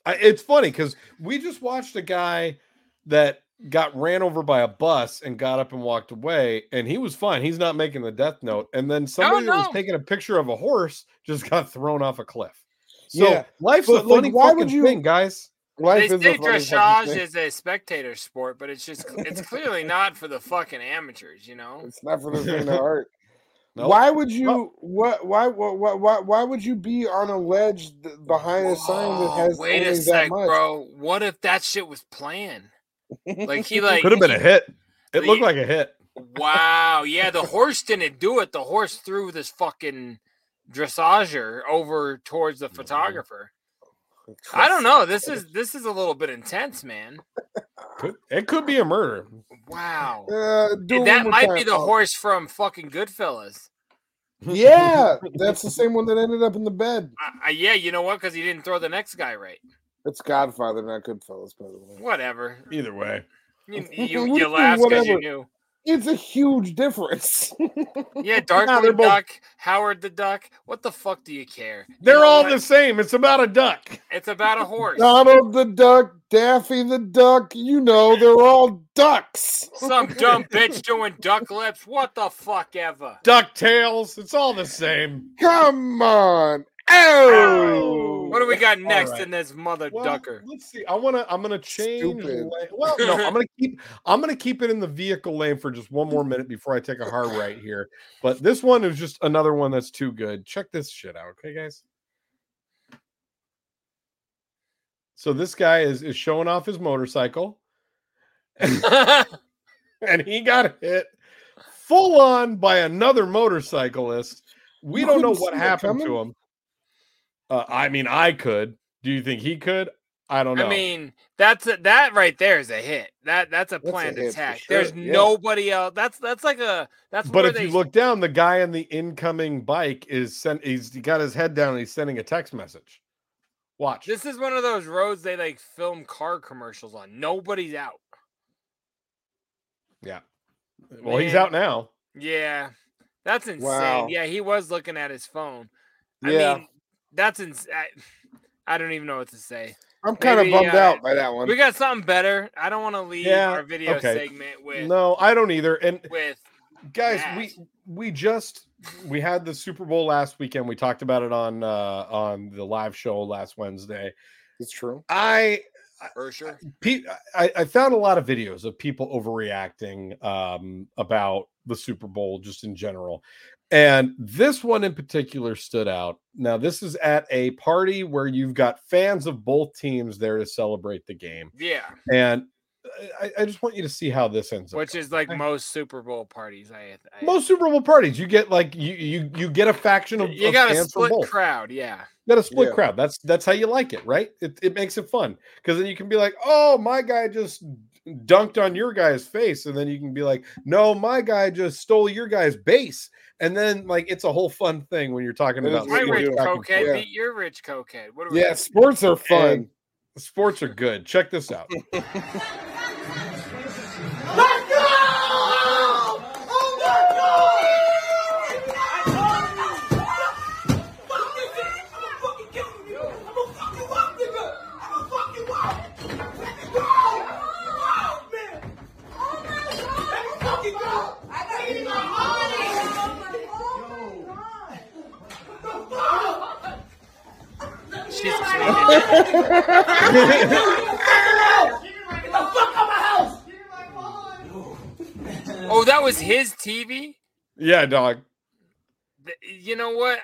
I, it's funny because we just watched a guy that got ran over by a bus and got up and walked away, and he was fine. He's not making the death note. And then somebody that was taking a picture of a horse just got thrown off a cliff. So Yeah, life's but, a like, funny why fucking would you- thing, guys. Life they is say a funny fucking dressage is a spectator sport, but it's just it's clearly not for the fucking amateurs, you know. It's not for the faint of heart. Nope. Why would you? What? Why? Why? Why? Why would you be on a ledge behind a sign that has wait only a that sec, much? bro. What if that shit was planned? Like he like Could have been a hit. It the- looked like a hit. Wow, yeah, the horse didn't do it. The horse threw this fucking dressager over towards Mm-hmm. the photographer. I don't know. This is this is a little bit intense, man. Could, it could be a murder. Wow. Uh, do that might time. be the Oh, horse from fucking Goodfellas. Yeah, that's the same one that ended up in the bed. Uh, yeah, you know what? Because he didn't throw the next guy right. It's Godfather, not Goodfellas, by the way. Whatever. Either way. You, What you, do you you laughed because you knew. It's a huge difference. Yeah, Darkwing they're both- Duck, Howard the Duck. What the fuck do you care? They're know all what? the same. It's about a duck. It's about a horse. Donald the Duck, Daffy the Duck, you know, they're all ducks. Some dumb bitch doing duck lips. What the fuck ever? Duck tails. It's all the same. Come on. Oh! What do we got next right. in this mother Well, ducker? Let's see. I want to. I'm going to change. Lane- Well, no. I'm going to keep. I'm going to keep it in the vehicle lane for just one more minute before I take a hard right here. But this one is just another one that's too good. Check this shit out, okay, guys. So this guy is is showing off his motorcycle, and he got hit full on by another motorcyclist. We don't know what happened to him. Uh, I mean, I could. Do you think he could? I don't know. I mean, that's a, that right there is a hit. That that's a a planned hit for attack. sure, There's yeah. nobody else. That's that's like a that's but if they you look down, the guy in the incoming bike is sent. He's he got his head down. and He's sending a text message. Watch. This is one of those roads they like film car commercials on. Nobody's out. yeah. Well, he's out now. Yeah. That's insane. Wow. Yeah, he was looking at his phone. Yeah. Mean, that's insane. I don't even know what to say. I'm kind of bummed uh, out by that one. We got something better. I don't want to leave Yeah, our video okay. segment with No, I don't either. And with guys, that. we we just we had the Super Bowl last weekend. We talked about it on uh on the live show last Wednesday. It's true. I for sure. Pe- I, I found a lot of videos of people overreacting um, about the Super Bowl just in general. And this one in particular stood out. Now, this is at a party where you've got fans of both teams there to celebrate the game. Yeah, And uh, I, I just want you to see how this ends up. which is like most Super Bowl parties. I, I Most Super Bowl parties, you get like you you you get a faction of, you of got a fans from split crowd. Yeah, You got a split Yeah. crowd. That's that's how you like it, right? It, it makes it fun because then you can be like, "Oh, my guy just dunked on your guy's face," and then you can be like, "No, my guy just stole your guy's base," and then like it's a whole fun thing when you're talking about is my what you sports rich do. back and cokehead Yeah. beat your rich cokehead. What are we? Yeah, sports are fun. And sports are good. Check this out. oh, that was his TV. Yeah, dog. You know what?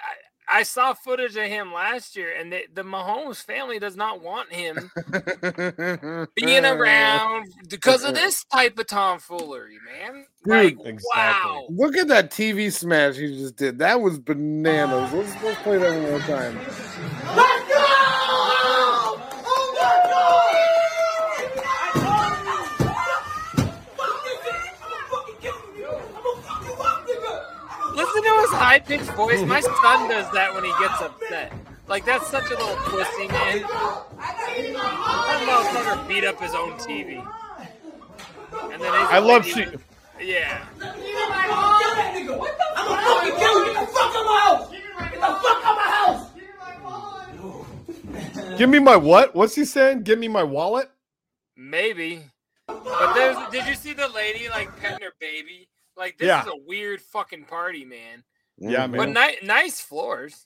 I saw footage of him last year, and the, the Mahomes family does not want him being around because of this type of tomfoolery, man. Like, Dude, wow. Look at that TV smash he just did. That was bananas. Let's, let's play that one more time. Listen to his high pitched voice. My son does that when he gets upset. Like that's such a little pussy, man. That motherfucker beat up his own TV. And then his I love lady- she. Yeah. Give me my what? What's he saying? Give me my wallet. Maybe. But there's did you see the lady like petting her baby? Like this Yeah. is a weird fucking party, man. Yeah, But man. ni- nice floors.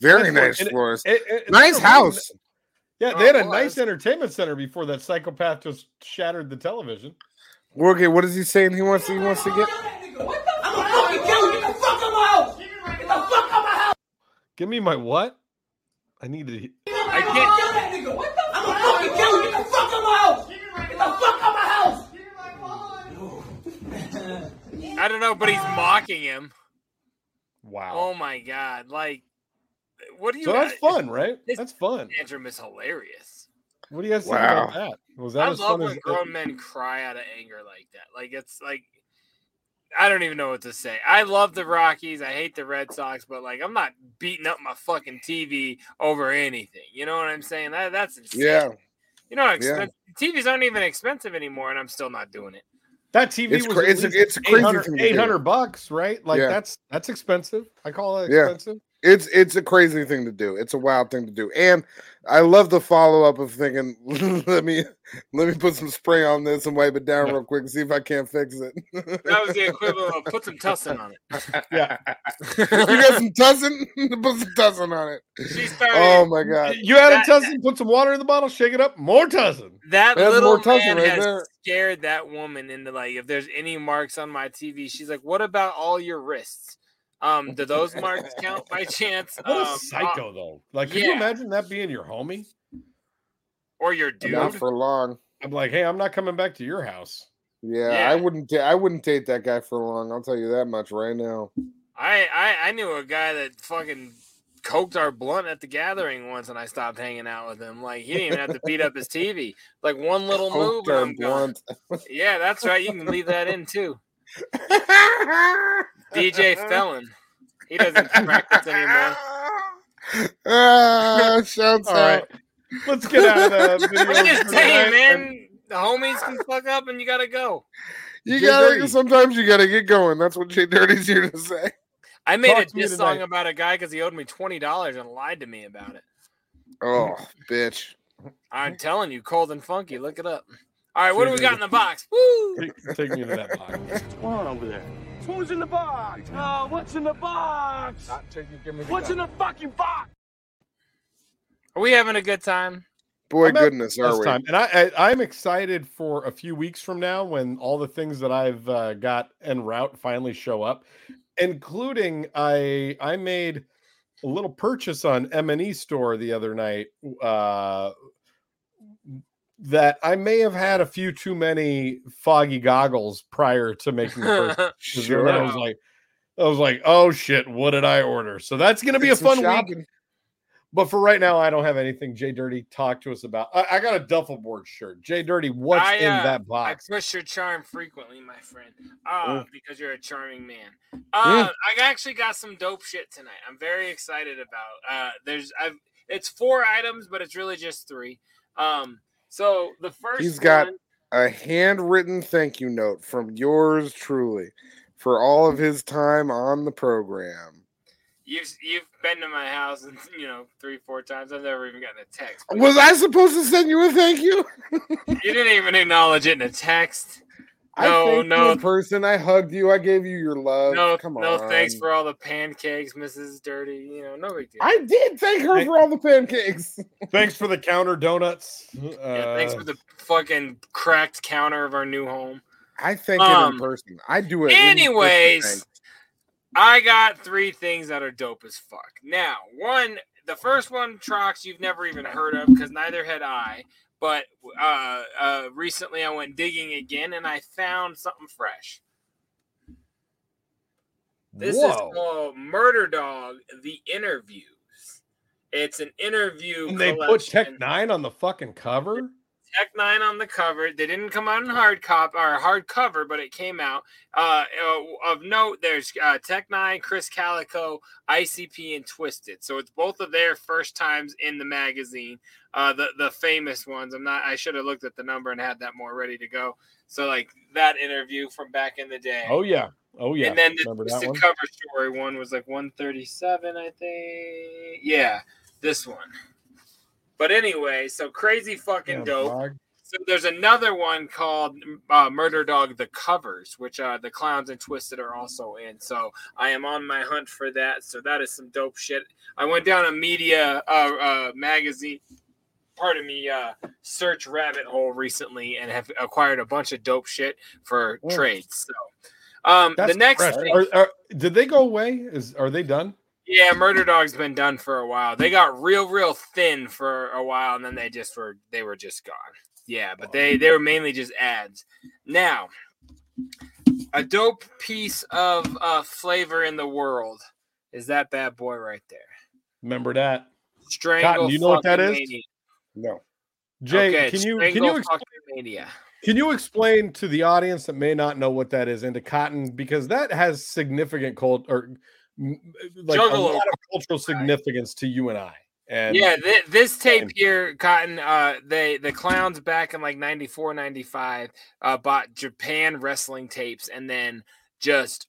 Very Nice nice floors. It- it- it's nice a really house. Yeah, Oh, they had a nice entertainment center before that psychopath just shattered the television. Okay, what is he saying? He wants. He wants to get. Give me my what? I need to. I can't. kill that nigga. What the? I'm a fucking killer. Get the fuck out my house. Get the fuck out my house. I don't know, but he's mocking him. Wow. Oh my god! Like, what do you? So that's fun, right? This That's fun. tantrum is hilarious. What do you guys think about that? Was that I as love fun when as grown men cry out of anger like that. Like it's like I don't even know what to say. I love the Rockies. I hate the Red Sox, but like I'm not beating up my fucking TV over anything. You know what I'm saying? That that's insane. Yeah, You know how Yeah. expensive TVs aren't even expensive anymore, and I'm still not doing it. That TV It's was cra- it's, a- it's a crazy 800 thing to do. 800 bucks, right? Like Yeah. that's that's expensive. I call it expensive. It's it's a crazy thing to do. It's a wild thing to do, and I love the follow up of thinking, let me let me put some spray on this and wipe it down real quick, and see if I can't fix it. That was the equivalent of put some tussin on it. Yeah. you got some tussin? put some tussin on it. She started. Oh my god! You had a That- tussin, put some water in the bottle, shake it up, more tussin. That That's little more tussin man right has there. scared that woman into like, if there's any marks on my TV, she's like, "What about all your wrists? Um, do those marks count by chance? What um, a psycho though. Like, can you imagine that being your homie? or your dude?" Not for long. I'm like, hey, I'm not coming back to your house. Yeah, Yeah. I wouldn't. Da- I wouldn't date that guy for long. I'll tell you that much right now. I, I I knew a guy that fucking coked our blunt at the gathering once, and I stopped hanging out with him. Like he didn't even have to beat up his TV. Like one little move, Coked and I'm gone. blunt. Yeah, that's right. You can leave that in too. DJ Felon. He doesn't practice anymore. ah, shouts All out. right. Let's get out of the video. I'm just for saying, tonight. man. The homies can fuck up, and you gotta go. You Jay gotta. Dirty. Sometimes you gotta get going. That's what Jay Dirty's here to say. I made Talk a diss song about a guy because he owed me twenty dollars and lied to me about it. Oh, bitch. I'm telling you, cold and funky. Look it up. All right, what do we got in the box? Woo! Take, take me to that box. What's going on over there? Who's in the box? Oh, what's in the box? What's in the fucking box? Are we having a good time? Boy, I'm goodness, are we? time. And I, I I'm excited for a few weeks from now when all the things that I've uh, got en route finally show up, including I I made a little purchase on M and E store the other night. Uh, that I may have had a few too many foggy goggles prior to making the first. then I was like, I was like, oh shit, what did I order? So that's gonna be Did a fun week. But for right now, I don't have anything. Jay Dirty, talk to us about. I, I got a duffel board shirt. Jay Dirty, what's I, in that box? I push your charm frequently, my friend. Uh, Mm. because you're a charming man. Uh, I actually got some dope shit tonight. I'm very excited about. Uh, there's I've it's four items, but it's really just three. Um, so the first He's got one- a handwritten thank you note from yours truly for all of his time on the program. you've you've been to my house and you know three four times. I've never even gotten a text. Was I supposed to send you a thank you? You didn't even acknowledge it in a text. I No, thanked you no, in person. I hugged you. I gave you your love. no, Come on. no. on. Thanks for all the pancakes, Mrs. Dirty. You know, no big deal. I did thank her for all the pancakes. Thanks for the counter donuts. Yeah, thanks Uh, for the fucking cracked counter of our new home. I thank him Um, in person. I do it. Anyways. I got three things that are dope as fuck. Now, one, the first one, Trox, you've never even heard of because neither had I. But uh, uh, recently I went digging again and I found something fresh. This is Whoa. called Murder Dog: The Interviews. It's an interview. And they put. Tech Nine on the fucking cover. Tech Nine on the cover. They didn't come out in hard cop or hard cover, but it came out. Uh, uh, of note, there's uh, Tech Nine, Chris Calico, ICP, and Twisted. So it's both of their first times in the magazine. Uh, the the famous ones. I'm not. I should have looked at the number and had that more ready to go. So like that interview from back in the day. Oh yeah. Oh yeah. And then the, Remember just that the one? cover story one was like 137, I think. Yeah, this one. But anyway, so crazy fucking Yeah, dope. dog. So there's another one called uh, Murder Dog: The Covers, which uh, the Clowns and Twisted are also in. So I am on my hunt for that. So that is some dope shit. I went down a media uh, uh, magazine, pardon me, uh, search rabbit hole recently and have acquired a bunch of dope shit for Oh. trades. So um, the next thing, Are- are- did they go away? Is are they done? Yeah, Murder Dog's been done for a while. They got real, real thin for a while, and then they just were they were just gone. Yeah, but they they were mainly just ads. Now, a dope piece of uh, flavor in the world is that bad boy right there. Remember that? Strangle. Cotton, you know what that is? mania. No. Jay, Okay, can you can you ex- fucking mania. can you explain to the audience that may not know what that is into cotton because that has significant cult or like a lot of cultural significance to you and I. And yeah, th- this tape here, Cotton, uh, they the clowns back in like 94, 95, uh, bought Japan wrestling tapes and then just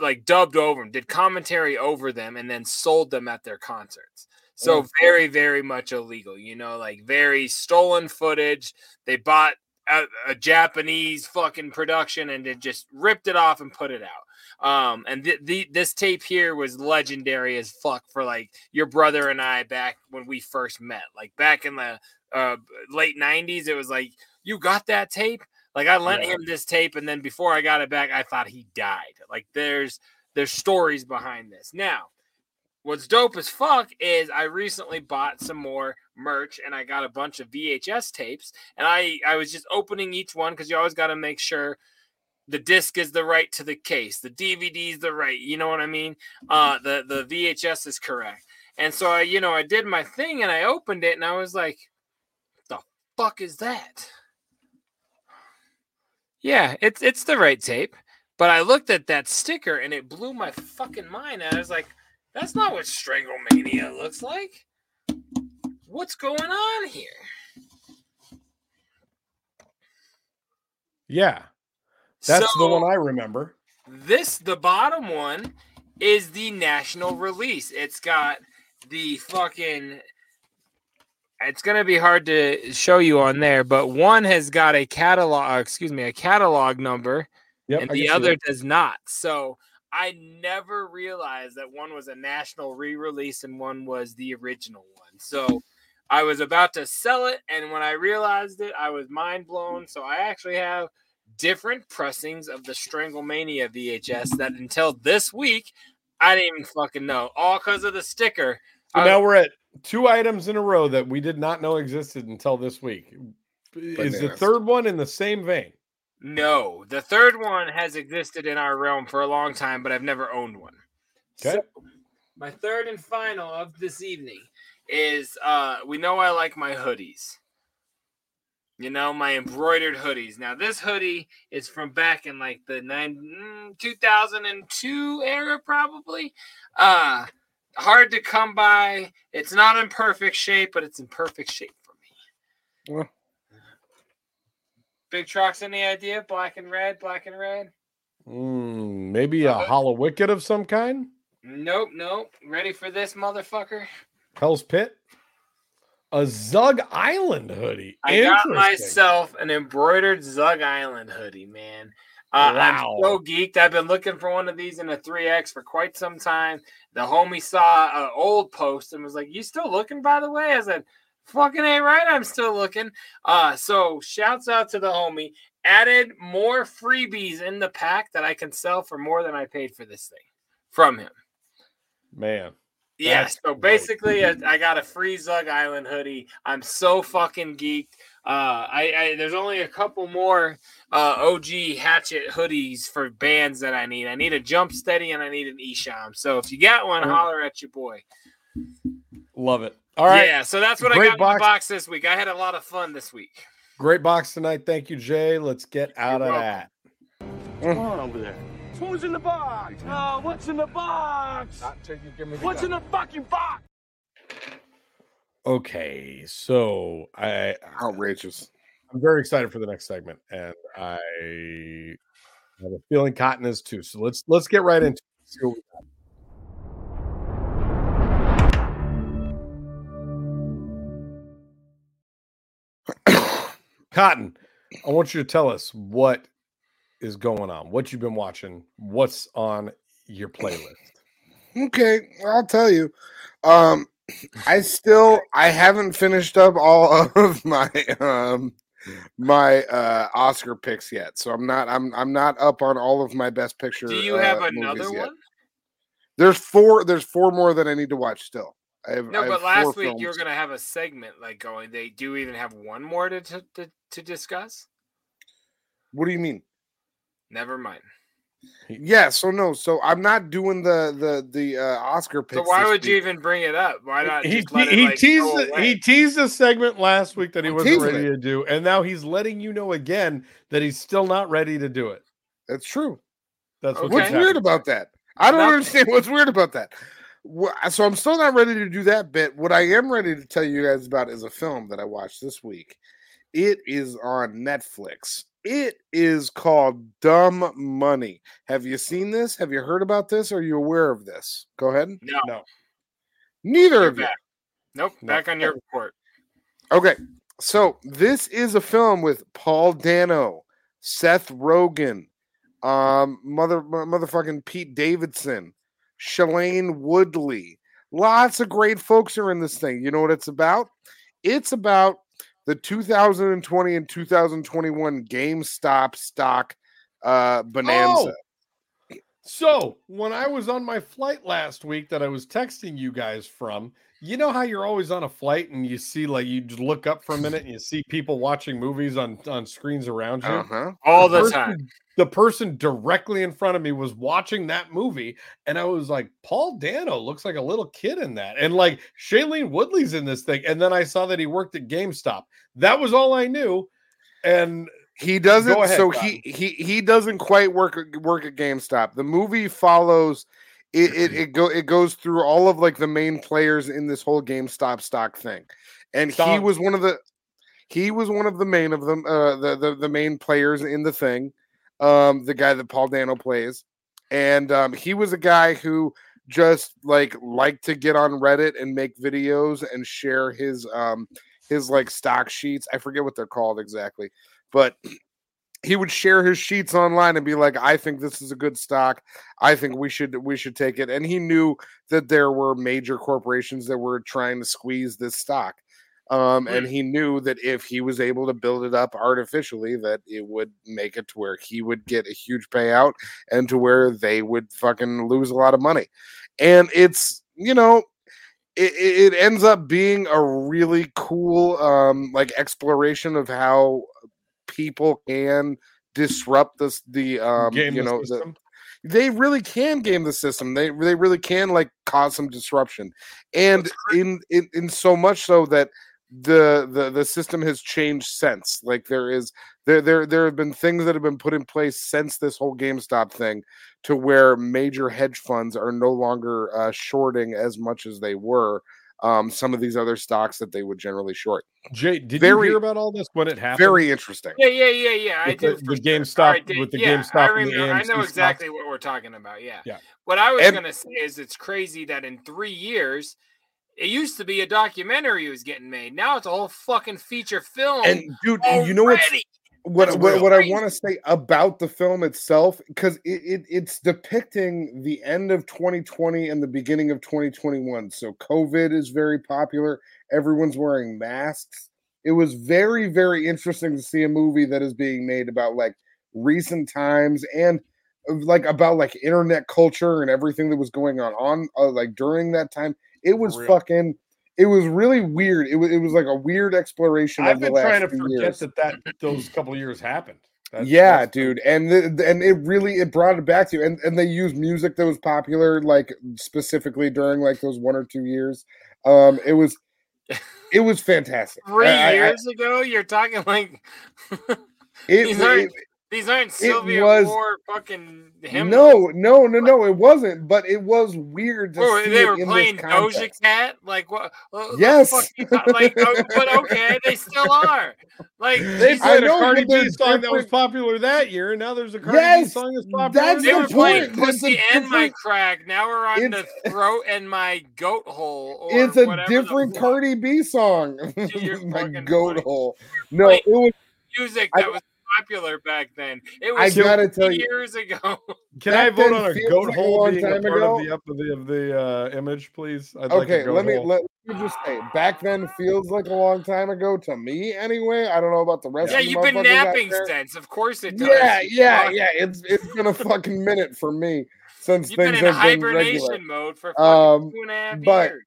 like dubbed over them, did commentary over them, and then sold them at their concerts. So Oh. very, very much illegal, you know, like very stolen footage. They bought a, a Japanese fucking production and then just ripped it off and put it out. Um, and th- the this tape here was legendary as fuck for like your brother and I back when we first met, like back in the uh, late '90s. It was like you got that tape. Like I lent Yeah. him this tape, and then before I got it back, I thought he died. Like there's there's stories behind this. Now, what's dope as fuck is I recently bought some more merch, and I got a bunch of VHS tapes, and I I was just opening each one because you always got to make sure the disc is the right to the case the dvd is the right you know what i mean? Uh the the vhs is correct. And so i you know i did my thing and i opened it and i was like the fuck is that? Yeah it's it's the right tape but i looked at that sticker and it blew my fucking mind and i was like that's not what stranglemania looks like. What's going on here? Yeah, that's the one I remember. This, the bottom one, is the national release. It's got the fucking. It's gonna be hard to show you on there, but one has got a catalog. uh, Excuse me, a catalog number, Yep, and I the other does not. So I never realized that one was a national re-release and one was the original one. So I was about to sell it, and when I realized it, I was mind blown. So I actually have different pressings of the Stranglemania VHS that until this week I didn't even fucking know. All because of the sticker. So I- now we're at two items in a row that we did not know existed until this week. Is the third one in the same vein? No, the third one has existed in our realm for a long time, but I've never owned one. Okay. So, my third and final of this evening is uh we know I like my hoodies. You know, my embroidered hoodies. Now this hoodie is from back in like the nine, mm, 2002 era probably. Uh hard to come by. It's not in perfect shape, but it's in perfect shape for me. Well. Big Trox, any idea? Black and red, black and red. Mm, maybe a Hallowicked of some kind? Nope, nope. Ready for this, motherfucker? Hell's Pit? A Zug Island hoodie. I got myself an embroidered Zug Island hoodie, man. Uh, Wow. I'm so geeked. I've been looking for one of these in a 3X for quite some time. The homie saw an old post and was like, You still looking, by the way? I said, Fucking A right, I'm still looking. Uh, so shouts out to the homie. Added more freebies in the pack that I can sell for more than I paid for this thing. from him. Man. Yeah, That's so basically, I, I got a free Zug Island hoodie. I'm so fucking geeked. Uh, I, I there's only a couple more uh, OG Hatchet hoodies for bands that I need. I need a Jump Steady and I need an Esham. So if you got one, holler at your boy. Love it. All right. Yeah, so that's what Great I got in box. the box this week. I had a lot of fun this week. Great box tonight. Thank you, Jay. Let's get out of welcome. that. What's going on over there? Who's in the box? Uh, what's in the box? Not till you give me the What's in the fucking box? Okay, so I outrageous. I'm very excited for the next segment, and I have a feeling Cotton is too. So let's let's get right into it. See what we got. Cotton, I want you to tell us what is going on, what you've been watching, what's on your playlist. Okay, I'll tell you. Um, I still I haven't finished up all of my um my uh Oscar picks yet, so I'm not I'm I'm not up on all of my best picture. Do you uh, have movies another yet. one? There's four. There's four more that I need to watch still. I have, No, I but last four week you were gonna have a segment like going. They do even have one more to to, to, to discuss. What do you mean? Never mind. Yeah, so no, so I'm not doing the the the uh, Oscar picks. So why this would you even bring it up? Why not He, just let he, it like teased go it- away? he teased a segment last week that he I'm wasn't ready it. to do, and now he's letting you know again that he's still not ready to do it. That's true. That's what's, What's weird about that? I don't Nothing. understand what's weird about that. So I'm still not ready to do that bit. What I am ready to tell you guys about is a film that I watched this week. It is on Netflix. It is called Dumb Money. Have you seen this? Have you heard about this? Are you aware of this? Go ahead. No, No. Neither you're of you. back. Nope, No. back on your report. Okay, so this is a film with Paul Dano, Seth Rogen, um, mother motherfucking Pete Davidson, Shailene Woodley. Lots of great folks are in this thing. You know what it's about? It's about the 2020 and 2021 GameStop stock uh, bonanza. So when I was on my flight last week that I was texting you guys from, you know how you're always on a flight and you see like you just look up for a minute and you see people watching movies on on screens around you. Uh-huh. All the person- time. The person directly in front of me was watching that movie, and I was like, Paul Dano looks like a little kid in that. And like Shailene Woodley's in this thing. And then I saw that he worked at GameStop. That was all I knew. And He doesn't. Ahead, so Cotton. he he he doesn't quite work work at GameStop. The movie follows. It, it it go it goes through all of like the main players in this whole GameStop stock thing, and he was one of the he was one of the main of them uh the the, the main players in the thing, um the guy that Paul Dano plays, and um he was a guy who just like liked to get on Reddit and make videos and share his um his like stock sheets. I forget what they're called exactly, but he would share his sheets online and be like, "I think this is a good stock. I think we should we should take it." And he knew that there were major corporations that were trying to squeeze this stock. Um, and he knew that if he was able to build it up artificially, that it would make it to where he would get a huge payout and to where they would fucking lose a lot of money. And it's you know, it, it ends up being a really cool um like exploration of how people can disrupt this the um game you know the, they really can game the system. They they really can like cause some disruption. And in, in in so much so that the the the system has changed since. Like there is there there there have been things that have been put in place since this whole GameStop thing to where major hedge funds are no longer uh, shorting as much as they were um, some of these other stocks that they would generally short. Jay, did you hear about all this when it happened? Very interesting. Yeah, yeah, yeah, yeah. I With do. the- for the. GameStop- All right, did- with the yeah, GameStop I, and the remember, I AMC know stocks. exactly what we're talking about. Yeah. Yeah. What I was And- gonna say is it's crazy that in three years, it used to be a documentary was getting made. Now it's a whole fucking feature film. And dude, you know what's already. What what, what I want to say about the film itself because it, it it's depicting the end of 2020 and the beginning of 2021. So COVID is very popular. Everyone's wearing masks. It was very very interesting to see a movie that is being made about like recent times and like about like internet culture and everything that was going on on uh, like during that time. It was fucking. It was really weird. It was it was like a weird exploration I've of the been last trying to few forget years. that that those couple of years happened. That's- yeah, that's- dude, and the, and it really it brought it back to you, and and they used music that was popular like specifically during like those one or two years. Um, it was it was fantastic. Three I- I- I- years ago, you're talking like it, these aren't it- these aren't Sylvia was- War fucking hymns. no, no, no, no, it wasn't. But it was weird to Wait, see they it were in playing this Doja context. Cat, like what? what Yes. fuck you thought- like, oh, but okay, they still are. Like They these- I played a know, Cardi B song that was popular that year, and now there's a Cardi B song that's popular. that's they the were point. That's pussy a and my crack. Now we're on the throat and my goat hole. Or It's a different fuck Cardi B song. My goat funny. hole. No, Like, it was. music I- that was popular back then. It was I was gotta tell you, years ago. Can I vote on a goat like a hole long being a time part ago. of the up of the, of the uh, image, please? I'd like a Okay, goat let me hole. let me just say, back then feels like a long time ago to me. Anyway, I don't know about the rest. Yeah, of you you've been napping there. since. Of course it does. Yeah, yeah, yeah. It's it's been a fucking minute for me since You've been things in have been hibernation regular. mode for fucking Um, two and a half but years.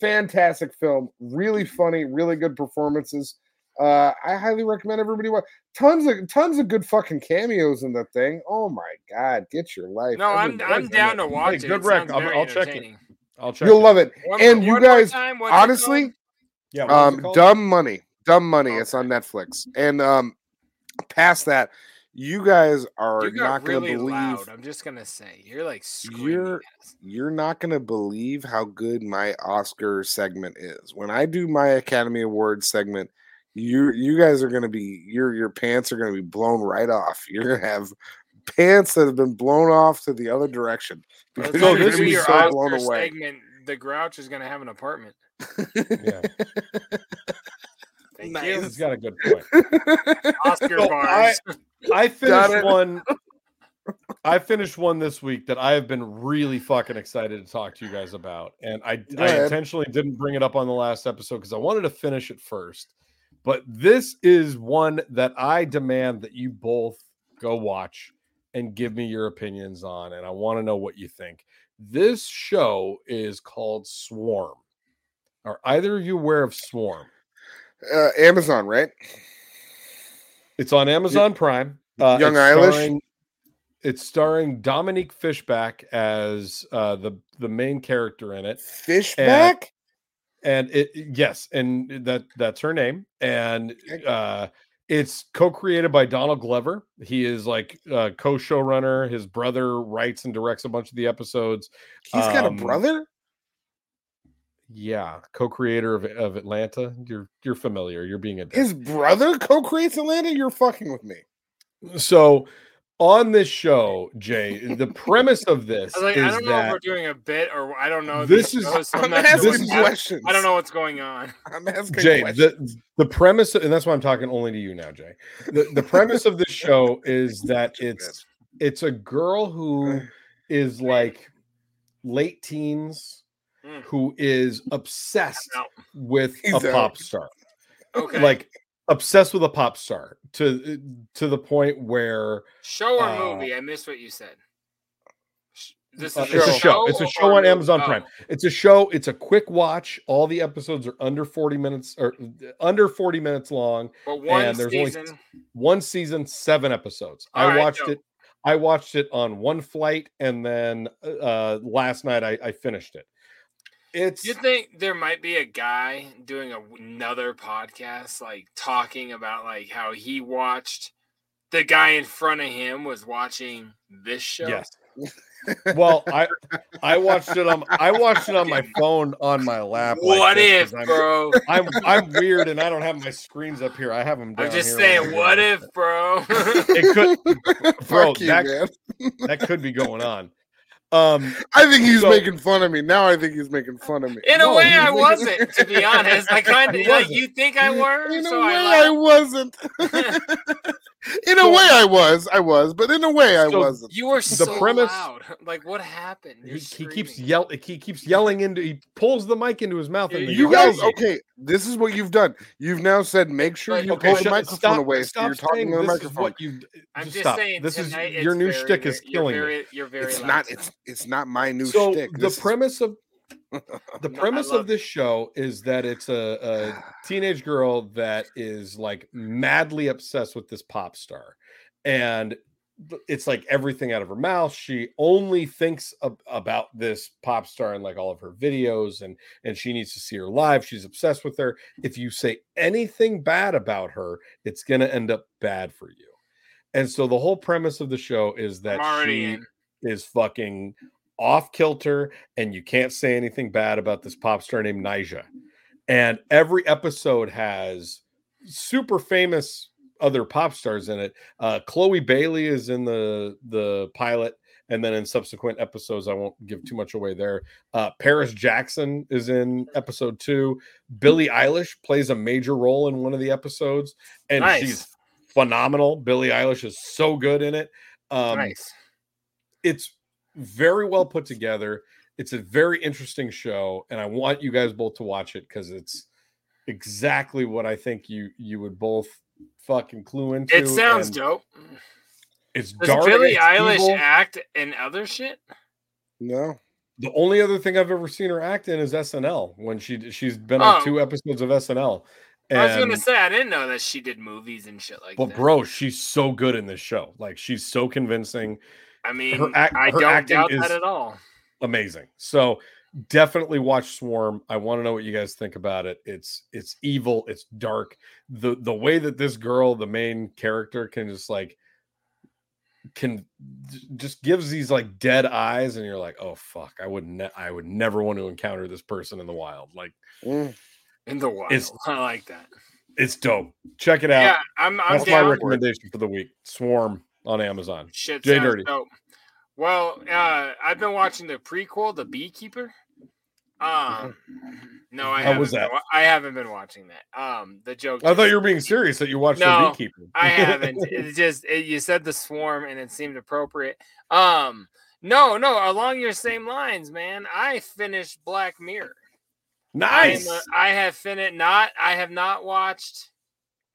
fantastic film, really funny, really good performances. Uh, I highly recommend everybody watch. Tons of tons of good fucking cameos in the thing. Oh my god, get your life. No, I'm Everybody's I'm down to watch it. good It rec. I'll- I'll check it. I'll check. It. You'll it. love it. One and more- you guys, time, honestly. Yeah, what was it um, dumb money, dumb money. It's on Netflix, and um, past that, you guys are You got not going to really believe. loud. I'm just gonna say you're like screaming. You're you're not going to believe how good my Oscar segment is. When I do my Academy Awards segment, you you guys are going to be your your pants are going to be blown right off. You're going to have pants that have been blown off to the other direction Let's because go you're going to be your so blown away. segment. The Grouch is gonna have an apartment. Yeah, Thank Nice. he's got a good point. Oscar So I, bars. I Got finished one. I finished one this week that I have been really fucking excited to talk to you guys about, and I, I intentionally didn't bring it up on the last episode because I wanted to finish it first. But this is one that I demand that you both go watch and give me your opinions on, and I want to know what you think. This show is called Swarm. Are either of you aware of Swarm? Uh, Amazon, right? It's on Amazon Prime. Uh, Young it's Eilish? starring- It's starring Dominique Fishback as uh, the the main character in it, Fishback. And it yes, and that that's her name, and uh, it's co-created by Donald Glover. He is like uh, co-showrunner. His brother writes and directs a bunch of the episodes. He's got a um, brother. Yeah, co-creator of, of Atlanta. You're you're familiar. You're being a dick. His brother co-creates Atlanta. You're fucking with me. so on this show, Jay, the premise of this I was like, is I don't know if we're doing a bit or I don't know. This these is- shows, so I'm asking sure. Questions. I don't know what's going on. I'm asking Jay, questions. the the premise, and that's why I'm talking only to you now, Jay. The, the premise of this show is that it's it's a girl who is like late teens Mm. who is obsessed with He's a out. pop star, Okay. like obsessed with a pop star to to the point where show or uh, movie? I missed what you said. This is Uh, it's a show. It's a show on? Amazon Oh, Prime. It's a show. It's a quick watch. All the episodes are under 40 minutes or under 40 minutes long. But one and there's only season. One season, seven episodes. All I right, watched it. I watched it on one flight, and then uh last night I, I finished it. It's You think there might be a guy doing a, another podcast, like talking about like how he watched the guy in front of him was watching this show? yes. well, I I watched it on I watched it on my phone on my lap. like What this, if, 'cause I'm- bro? I'm I'm weird and I don't have my screens up here. I have them. Down I'm just here saying, on my- what if, bro? it could bro Fuck you, that, man. that could be going on um I think he's so- making fun of me. Now I think he's making fun of me. In a way, I wasn't. wasn't, to be honest. I kind of like you think I were, In a so way, I I wasn't. In a way, I was, I was, but in a way, I So wasn't. You were The so premise- loud. Like what happened? He, he keeps screaming. yell. He keeps yelling into. He pulls the mic into his mouth. and You guys, it. okay? This is what you've done. You've now said, make sure But- you Okay, pull the shut- microphone stop, away so stop you're talking saying to the this is microphone. what you. I'm just just stop. saying This is your new very, shtick is you're killing me. very, You're very It's loud not. tonight. It's it's not my new So shtick. the premise of the No, premise love of this show is that it's a, a teenage girl that is like madly obsessed with this pop star and it's like everything out of her mouth she only thinks ab- about this pop star and like all of her videos and and she needs to see her live she's obsessed with her if you say anything bad about her it's going to end up bad for you and so the whole premise of the show is that she in. is fucking off kilter and you can't say anything bad about this pop star named Ni'Jah. And every episode has super famous other pop stars in it. Uh, Chloe Bailey is in the the pilot, and then in subsequent episodes, I won't give too much away there. Uh, Paris Jackson is in episode two. Billie Eilish plays a major role in one of the episodes, and Nice. she's phenomenal. Billie Eilish is so good in it. Um, nice. it's very well put together. It's a very interesting show, and I want you guys both to watch it because it's exactly what I think you you would both fucking clue into. It sounds and dope. It's Does dark. Billie it's Eilish evil. act in other shit? no. The only other thing I've ever seen her act in is SNL when she she's been on Oh. two episodes of SNL. I was gonna say I didn't know that she did movies and shit like but that. bro, she's so good in this show. Like she's so convincing. I mean, her act- I her don't acting doubt is- that at all. amazing. So definitely watch Swarm. I want to know what you guys think about it. It's it's evil, it's dark. The the way that this girl, the main character, can just like can just gives these like dead eyes, and you're like, oh fuck, I would ne- I would never want to encounter this person in the wild. Like Mm. In the wild, It's- I like that. it's dope. Check it out. Yeah, I'm. I'm That's my down for recommendation for the week. Swarm on Amazon. Shit, Jay Dirty. dope. Well, uh, I've been watching the prequel, The Beekeeper. Um, no, I How haven't. was been that? wa- I haven't been watching that. Um, the joke. I thought you were being serious that you watched No, the beekeeper. I haven't. It just it, you said the swarm, and it seemed appropriate. Um, no, no, along your same lines, man. I finished Black Mirror. nice. A- I have finished. Not. I have not watched.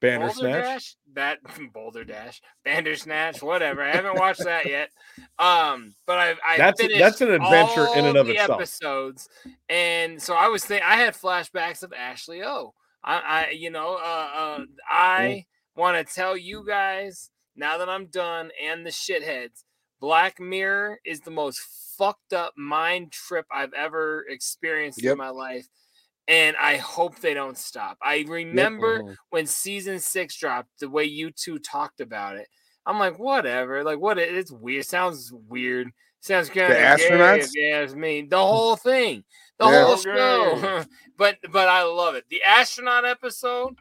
Bandersnatch. Dash, that Boulder Dash, Bandersnatch, whatever. I haven't watched that yet. Um, but I've I That's- finished that's an adventure in and of the itself. Episodes, and so I was thinking I had flashbacks of Ashley O. I, I you know, uh, uh I want to tell you guys now that I'm done and the shitheads. Black Mirror is the most fucked up mind trip I've ever experienced Yep. in my life. And I hope they don't stop. I remember Mhm. when season six dropped, the way you two talked about it, I'm like, whatever. Like, what? It's weird. Sounds weird. Sounds kind of astronauts? Yeah, it's me. The whole thing, the Yeah. whole show. but but I love it. The astronaut episode.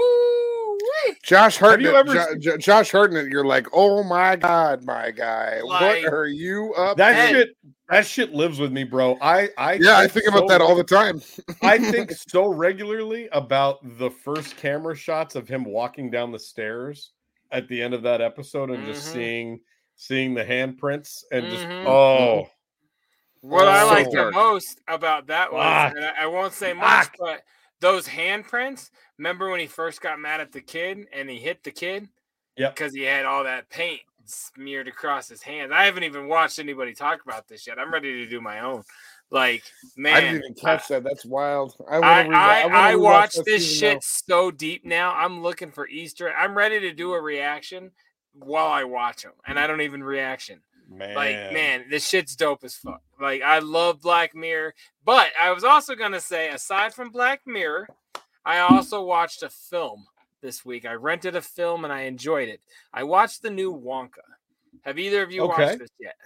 Woo! Josh Have you Hartnett. ever Jo- Jo- Josh Hartnett. You're like, oh my god, my guy. Like- what are you up? That And- shit, that shit lives with me, bro. I, I, yeah, I think about so- that all the time. I think so regularly about the first camera shots of him walking down the stairs at the end of that episode and just Mhm. seeing, seeing the handprints and just, Mhm. oh, What I So like the most about that was, Fuck. and I, I won't say much, Fuck. but those handprints. Remember when he first got mad at the kid and he hit the kid? Yep. Because he had all that paint smeared across his hands. I haven't even watched anybody talk about this yet. I'm ready to do my own. Like, man, I didn't even catch that. That's wild. I I, want to. I, I, watched this season now. shit so deep now. I'm looking for Easter. I'm ready to do a reaction while I watch them, and I don't even reaction. Man. Like, man, this shit's dope as fuck. Like, I love Black Mirror. But I was also gonna say, aside from Black Mirror, I also watched a film this week. I rented a film and I enjoyed it. I watched the new Wonka. Have either of you Okay. watched this yet?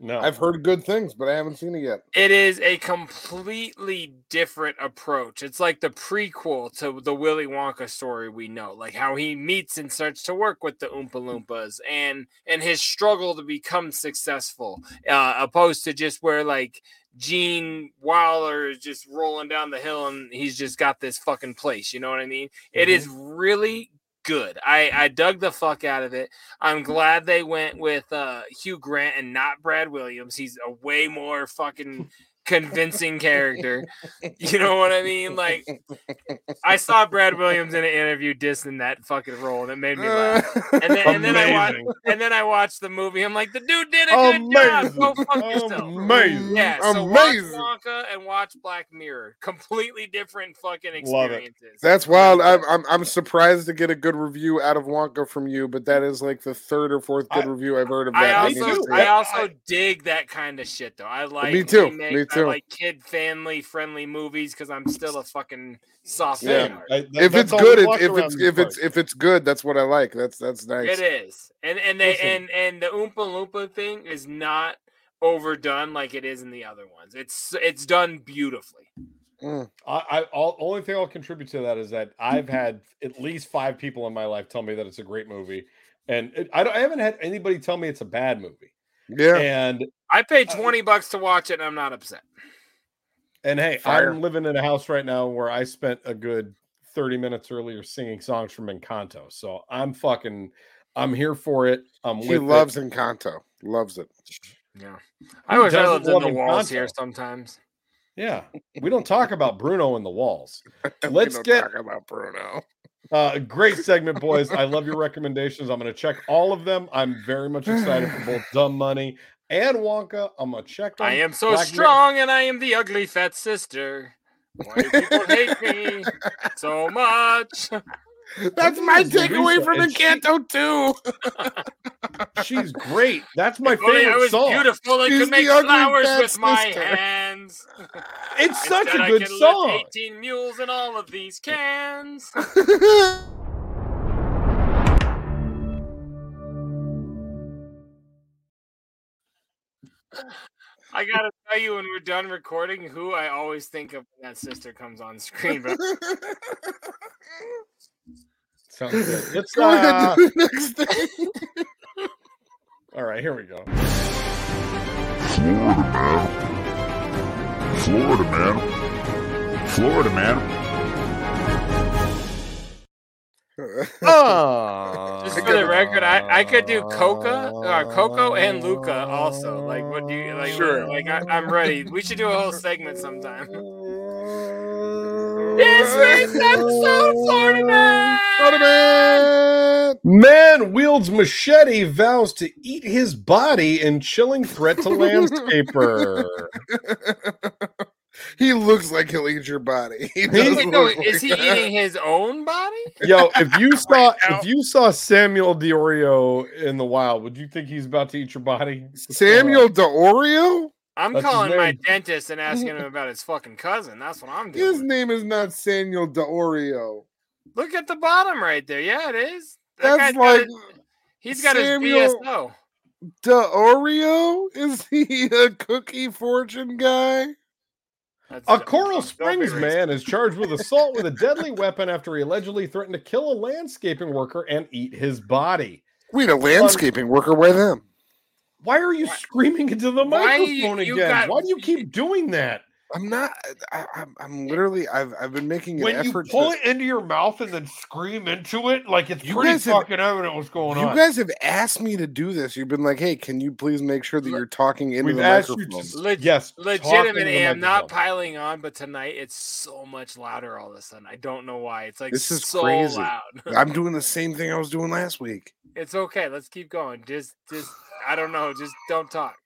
No, I've heard good things, but I haven't seen it yet. It is a completely different approach. It's like the prequel to the Willy Wonka story we know, like how he meets and starts to work with the Oompa Loompas and and his struggle to become successful, uh, opposed to just where like Gene Wilder is just rolling down the hill and he's just got this fucking place. You know what I mean? It is really good. I I dug the fuck out of it. I'm glad they went with uh Hugh Grant and not Brad Williams. He's a way more fucking convincing character. You know what I mean? Like I saw Brad Williams in an interview dissing that fucking role, and it made me laugh. And then, and then I watched and then I watched the movie. I'm like, the dude did a good job. Amazing. Go fuck yourself. Amazing. Yeah, so watch Wonka and watch Black Mirror. Completely different fucking Love it. experiences. That's wild. I'm, I'm I'm surprised to get a good review out of Wonka from you, but that is like the third or fourth good I- review I've heard of that. need also to see I also dig that kind of shit though. I like Me too, remake- me I like kid family friendly movies because I'm still a fucking soft Yeah. fan. I- that- if it's good, we it, if it's these if it's if it's good, that's what I like. That's that's nice. It is, and and they Listen. and and the Oompa Loompa thing is not overdone like it is in the other ones. It's it's done beautifully. Mm. I, I all, only thing I'll contribute to that is that I've had at least five people in my life tell me that it's a great movie, and it, I, don't, I haven't had anybody tell me it's a bad movie. Yeah. And I paid Uh, twenty bucks to watch it, and I'm not upset. and hey, Fire. I'm living in a house right now where I spent a good thirty minutes earlier singing songs from Encanto, so I'm fucking, I'm here for it. I'm He with loves it. Encanto. Loves it. Yeah, I Who wish I doesn't lived in love the walls Encanto? here sometimes. Yeah, we don't talk about Bruno in the walls. Let's don't get talk about Bruno. Uh, great segment, boys. I love your recommendations. I'm going to check all of them. I'm very much excited for both Dumb Money and Wonka. I'm going to check them. I am so Black Mirror- strong, and I am the ugly fat sister. Why do people hate me so much? That's my takeaway from and she- Encanto too. She's great. That's my If only I favorite was song. beautiful and She's could make the ugly flowers fat with my hands. It's such a a I good can song. 18 mules in all of these cans. I gotta tell you, when we're done recording, who I always think of when that sister comes on screen. But Sounds good. Let's Go ahead uh, to the next thing. All right, here we go. Florida man. Florida man. Oh, just for the record, I, I could do Coca, uh, Coco, and Luca also. Like, what do you like? Sure. Like, I, I'm ready. We should do a whole segment sometime. This week's episode, of Florida Man. Florida man. Man wields machete, vows to eat his body in chilling threat to landscaper. he looks like he'll eat your body. He Is he, no, look is he that. eating his own body? Yo, if you saw now. if you saw Samuel Diorio in the wild, would you think he's about to eat your body? Samuel D'Oreo? I'm That's his calling my dentist and asking him about his fucking cousin. That's what I'm doing. His name is not Samuel D'Oreo. Look at the bottom right there. Yeah, it is. That That's guy's got like he's got Samuel- his BSO. D'Oreo? Is he a cookie fortune guy? That's A. Coral Springs man is charged with assault with a deadly weapon after he allegedly threatened to kill a landscaping worker and eat his body. Wait, a landscaping worker? Why them? Why are you screaming into the you- microphone you again? got- Why do you keep doing that? I'm not. I, I'm, I'm eh, literally. I've I've been making an When you effort. pull to, it into your mouth and then scream into it, like it's You pretty guys have- fucking evident what's going you on. You guys have asked me to do this. You've been like, "Hey, can you please make sure that you're talking into We've the asked you microphone?" to Leg- yes, talk Legitimately, I'm not piling on, but tonight it's so much louder all of a sudden. I don't know why. It's like This is so crazy. loud. I'm doing the same thing I was doing last week. it's okay. Let's keep going. Just, just, I don't know. Just don't talk.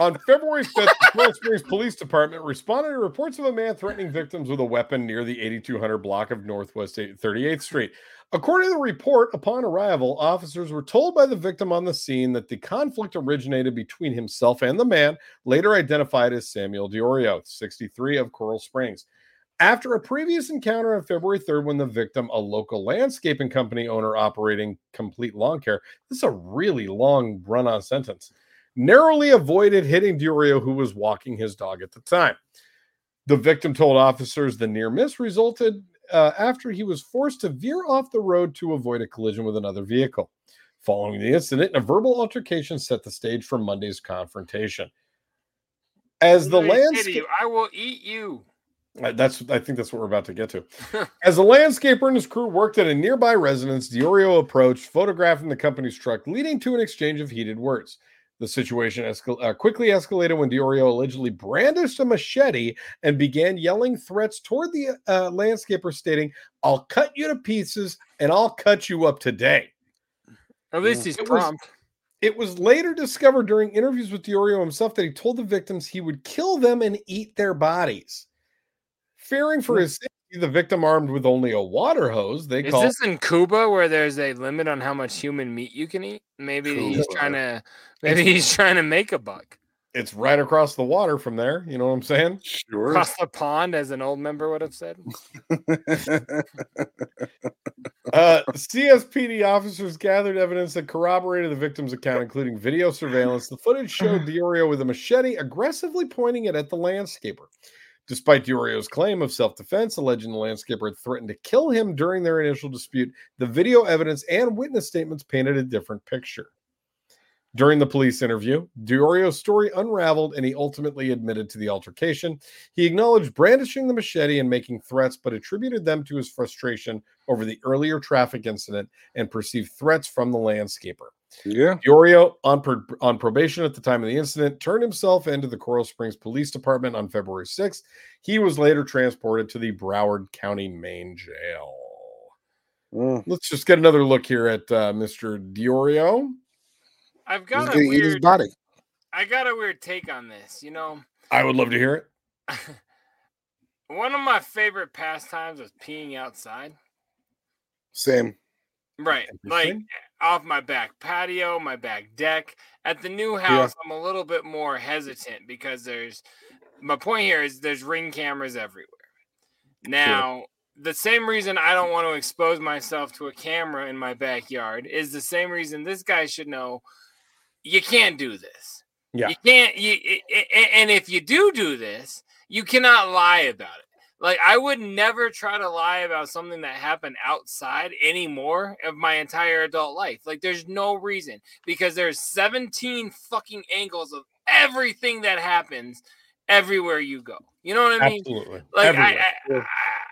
On February 5th, the Coral Springs Police Department responded to reports of a man threatening victims with a weapon near the 8200 block of Northwest 38th Street. According to the report, upon arrival, officers were told by the victim on the scene that the conflict originated between himself and the man, later identified as Samuel Diorio, 63 of Coral Springs. After a previous encounter on February 3rd, when the victim, a local landscaping company owner operating Complete Lawn Care, this is a really long run on sentence, narrowly avoided hitting Diorio, who was walking his dog at the time. The victim told officers the near miss resulted uh, after he was forced to veer off the road to avoid a collision with another vehicle. Following the incident, a verbal altercation set the stage for Monday's confrontation. As the landscape, I will eat you. Uh, That's I think that's what we're about to get to. As a landscaper and his crew worked at a nearby residence, Diorio approached, photographing the company's truck, leading to an exchange of heated words. The situation escal- uh, quickly escalated when Diorio allegedly brandished a machete and began yelling threats toward the uh, landscaper, stating, "I'll cut you to pieces and I'll cut you up today." At least he's It was- prompt. It was later discovered during interviews with Diorio himself that he told the victims he would kill them and eat their bodies. Fearing for his safety, the victim armed with only a water hose, they Is call this in Cuba where there's a limit on how much human meat you can eat? Maybe he's trying to maybe he's trying to make a buck. it's right across the water from there. You know what I'm saying? Sure. Across the pond, as an old member would have said. Uh, CSPD officers gathered evidence that corroborated the victim's account, including video surveillance. The footage showed Diorio with a machete aggressively pointing it at the landscaper. Despite Diorio's claim of self defense, alleging the landscaper had threatened to kill him during their initial dispute, the video evidence and witness statements painted a different picture. During the police interview, Diorio's story unraveled and he ultimately admitted to the altercation. He acknowledged brandishing the machete and making threats, but attributed them to his frustration over the earlier traffic incident and perceived threats from the landscaper. Yeah. Diorio, on, pro- on probation at the time of the incident, turned himself into the Coral Springs Police Department on February 6th. He was later transported to the Broward County Main Jail. Mm. Let's just get another look here at uh, Mr. Diorio. I've He's got a gonna eat his weird body. I got a weird take on this. You know, I would love to hear it. one of my favorite pastimes was peeing outside. Same. Right. Like off my back patio, my back deck. At the new house, I'm a little bit more hesitant because there's my point here is there's ring cameras everywhere. Now, the same reason I don't want to expose myself to a camera in my backyard is the same reason this guy should know you can't do this. Yeah. You can't you i- i- and if you do do this, you cannot lie about it. Like I would never try to lie about something that happened outside anymore of my entire adult life. Like there's no reason because there's 17 fucking angles of everything that happens everywhere you go. You know what I mean? Absolutely. Like I. I,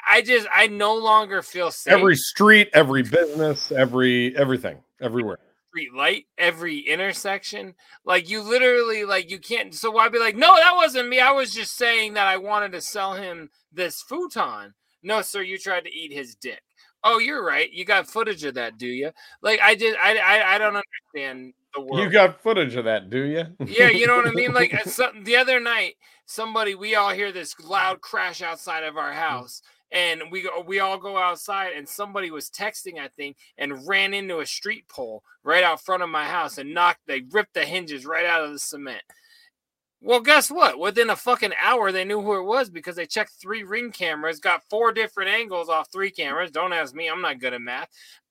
I just I no longer feel safe. every street, every business, every everything, everywhere. Street light, every intersection. Like you literally like you can't so why be like, no, that wasn't me. I was just saying that I wanted to sell him this futon. No, sir, you tried to eat his dick. Oh, you're right. You got footage of that, do you? Like I did I I, I don't understand the world. You got footage of that, do you? yeah, you know what I mean? Like uh, some, the other night, somebody we all hear this loud crash outside of our house. And we we all go outside, and somebody was texting, I think, and ran into a street pole right out front of my house and knocked. They ripped the hinges right out of the cement. Well, guess what? Within a fucking hour, they knew who it was because they checked three ring cameras, got four different angles off three cameras. Don't ask me; I'm not good at math.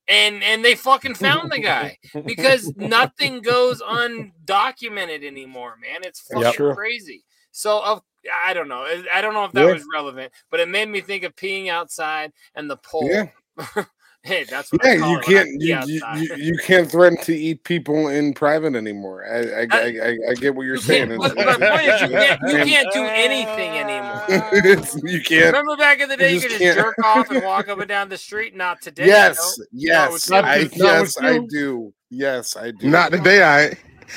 And and they fucking found the guy because nothing goes undocumented anymore, man. It's fucking Yep. Crazy. So of I don't know. I don't know if that Yeah. was relevant, but it made me think of peeing outside and the pole. Yeah. hey, that's what Yeah, I call you it can't you, you, outside. you, you can't threaten to eat people in private anymore. I I, I, I, I get what you're saying. can't- but my point is you can't, you can't do anything anymore. You can't. Remember back in the day, you, just could can't. just jerk off and walk up and down the street. Not today. Yes, no. yes, Not with I, you. with- not yes, I do. Yes, I do. Not today, I.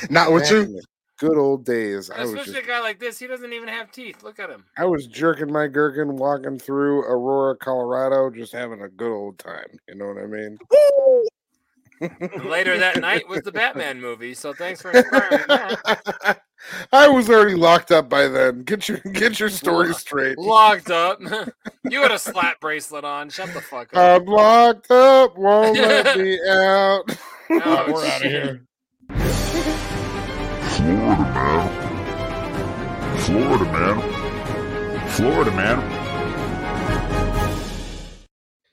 Not with you. Good old days. I was Especially just, a guy like this, he doesn't even have teeth. Look at him. I was jerking my gherkin walking through Aurora, Colorado, just having a good old time. You know what I mean? Later that night was the Batman movie. So thanks for inspiring that. I was already locked up by then. Get your get your story straight. Locked up. you had a slap bracelet on. Shut the fuck up. I'm locked up. Won't let me out. Oh, We're out of here. Florida, man. Florida, man. Florida, man.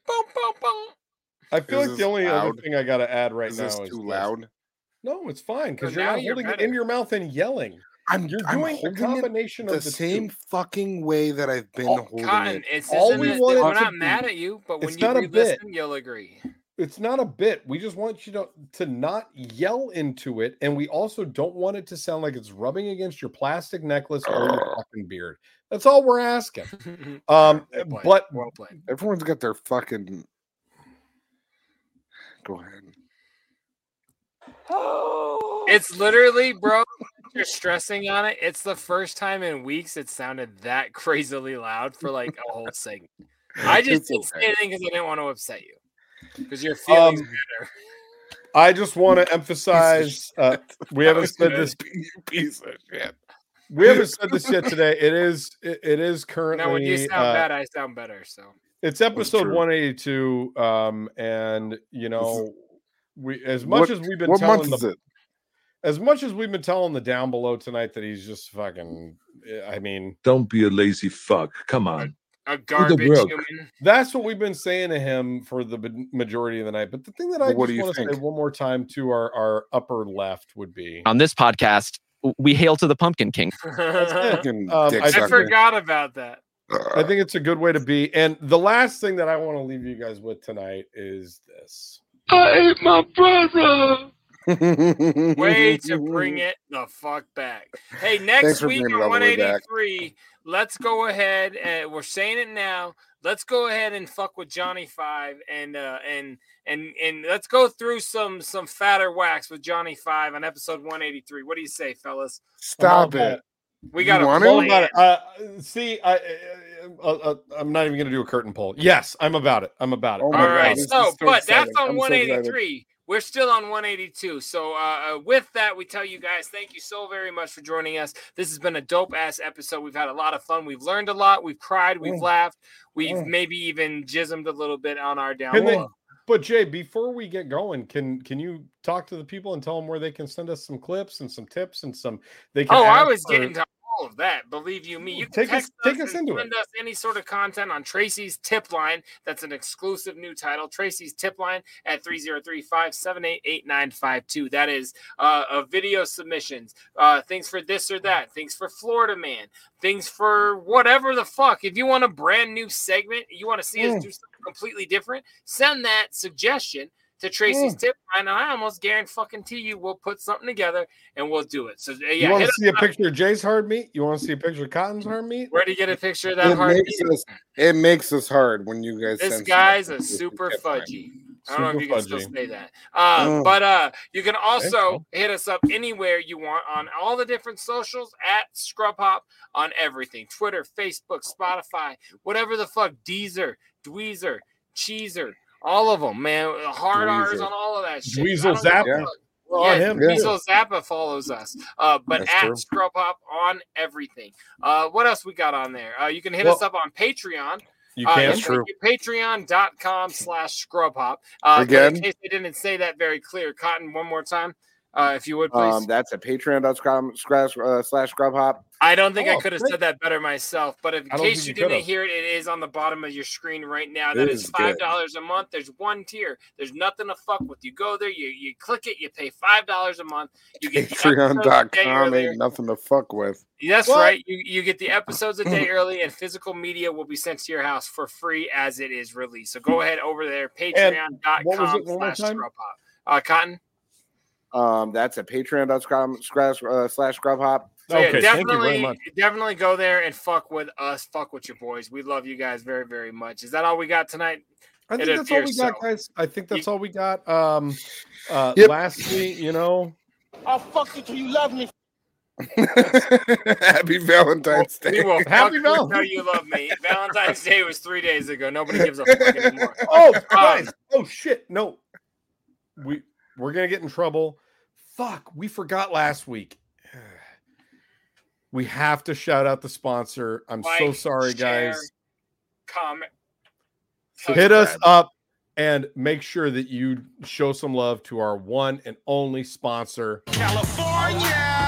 Boom, boom, boom. I feel Is like the this only other thing I got to add right Is now this is too this. loud? No, it's fine because you're not you're holding it in your mouth and yelling. I'm You're I'm doing a combination the of the same two. fucking way that I've been Oh, holding Cotton, it. it's All we it- wanted we're to not be- mad at you, but when you not a bit. re-listen, you'll agree. It's not a bit. We just want you to to not yell into it, and we also don't want it to sound like it's rubbing against your plastic necklace or your fucking beard. That's all we're asking. Um, but well played. Everyone's got their fucking. Go ahead. It's literally, bro. You're stressing on it. It's the first time in weeks it sounded that crazily loud for like a whole segment. I just It's didn't okay. say anything because I didn't want to upset you. Because your feelings Um, matter. I just want to emphasize uh, we haven't said this. Piece of shit. We haven't said this yet today. It is it, it is currently. Now, when you sound uh, bad, I sound better. So It's episode 182. Um, and you know, we as much What- as we've been what telling month the, is it? as much as we've been telling the down below tonight that he's just fucking eh, I mean, Don't be a lazy fuck. Come on. A garbage broke. human. that's what we've been saying to him for the majority of the night. But the thing that I But what just want to say one more time to our, our upper left would be On this podcast, we hail to the Pumpkin King. Um, I I forgot about that. I think it's a good way to be. And the last thing that I want to leave you guys with tonight is this. I ate my brother. Way to bring it the fuck back. Hey, next for week bringing on all the way back. 183, let's go ahead and we're saying it now. Let's go ahead and fuck with Johnny Five and uh and and and let's go through some some fatter wax with Johnny Five on episode 183. What do you say, fellas? Stop it. We got You a want All to? about it. Uh, see, I, uh, uh, uh, I'm not even going to do a curtain poll. Yes, I'm about it. I'm about it. Oh I'm my All about right, God, so is so but that's on I'm so 183. We're still on 182. So uh, uh, with that, we tell you guys thank you so very much for joining us. This has been a dope ass episode. We've had a lot of fun. We've learned a lot. We've cried. We've Mm. laughed. We've Mm. maybe even jismed a little bit on our down they- But Jay, before we get going, can can you talk to the people and tell them where they can send us some clips and some tips and some they can Oh, I was for- getting to all of that. Believe you me. You can Take us- text take us into it. send us any sort of content on Tracy's tip line. That's an exclusive new title. Tracy's tip line at 303-578-8952. That is uh, uh video submissions, uh things for this or that, things for Florida man, things for whatever the fuck. If you want a brand new segment, you want to see us Mm. do something completely different, send that suggestion to Tracy's tip line, and I almost guarantee you we'll put something together and we'll do it. So uh, You want to see a picture of Jay's hard meat? You want to see a picture of Cotton's hard meat? Where do you get a picture of that It hard makes meat? us it makes us hard when you guys. This guy's a super It's fine. fudgy. I don't know if you can still say that. Uh, Mm. But uh, you can also so. hit us up anywhere you want on all the different socials at Scrub Hop on everything Twitter, Facebook, Spotify, whatever the fuck, Deezer, Dweezer, Cheezer, all of them, man. Hard R's on all of that shit. Dweezil I don't give a Zappa. Yeah. fuck. We're on Yeah, him. Yeah. Zappa follows us. Uh, but That's at true. Scrub Hop on everything. Uh, what else we got on there? Uh, you can hit Well, us up on Patreon. You Uh, can. yes, thank you. Patreon.com slash scrub hop. Uh, Again? in case I didn't say that very clear, Cotton, one more time, uh, if you would, please. Um, that's at patreon.com slash uh, slash grubhop. I don't think I Oh, could have said that better myself, but in case you you didn't hear it, it is on the bottom of your screen right now. It That is is five good. dollars a month. There's one tier. There's nothing to fuck with. You go there, you you click it, you pay five dollars a month. You get the episodes a day Patreon.com ain't nothing to fuck with. That's What? right. You you get the episodes a day early, and physical media will be sent to your house for free as it is released. So go ahead over there, what was it patreon.com slash time? scrub hop. Uh, Cotton. Um, that's at patreon.com slash uh, slash grubhop. So yeah, Okay, thank you very definitely, much. definitely go there and fuck with us. Fuck with your boys. We love you guys very, very much. Is that all we got tonight? I think It that's all we appears got, so. guys. I think that's all we got. Um, uh, Yep. lastly, you know, I'll fuck you till you love me. Happy Valentine's We Day. will Happy fuck you Valentine's- until you love me. Valentine's Day was three days ago. Nobody gives a fuck anymore. oh, Um, guys, oh shit, no, we we're gonna get in trouble. Fuck, we forgot last week. We have to shout out the sponsor. I'm so sorry, share, guys. Comment. Hit us up and make sure that you show some love to our one and only sponsor. California.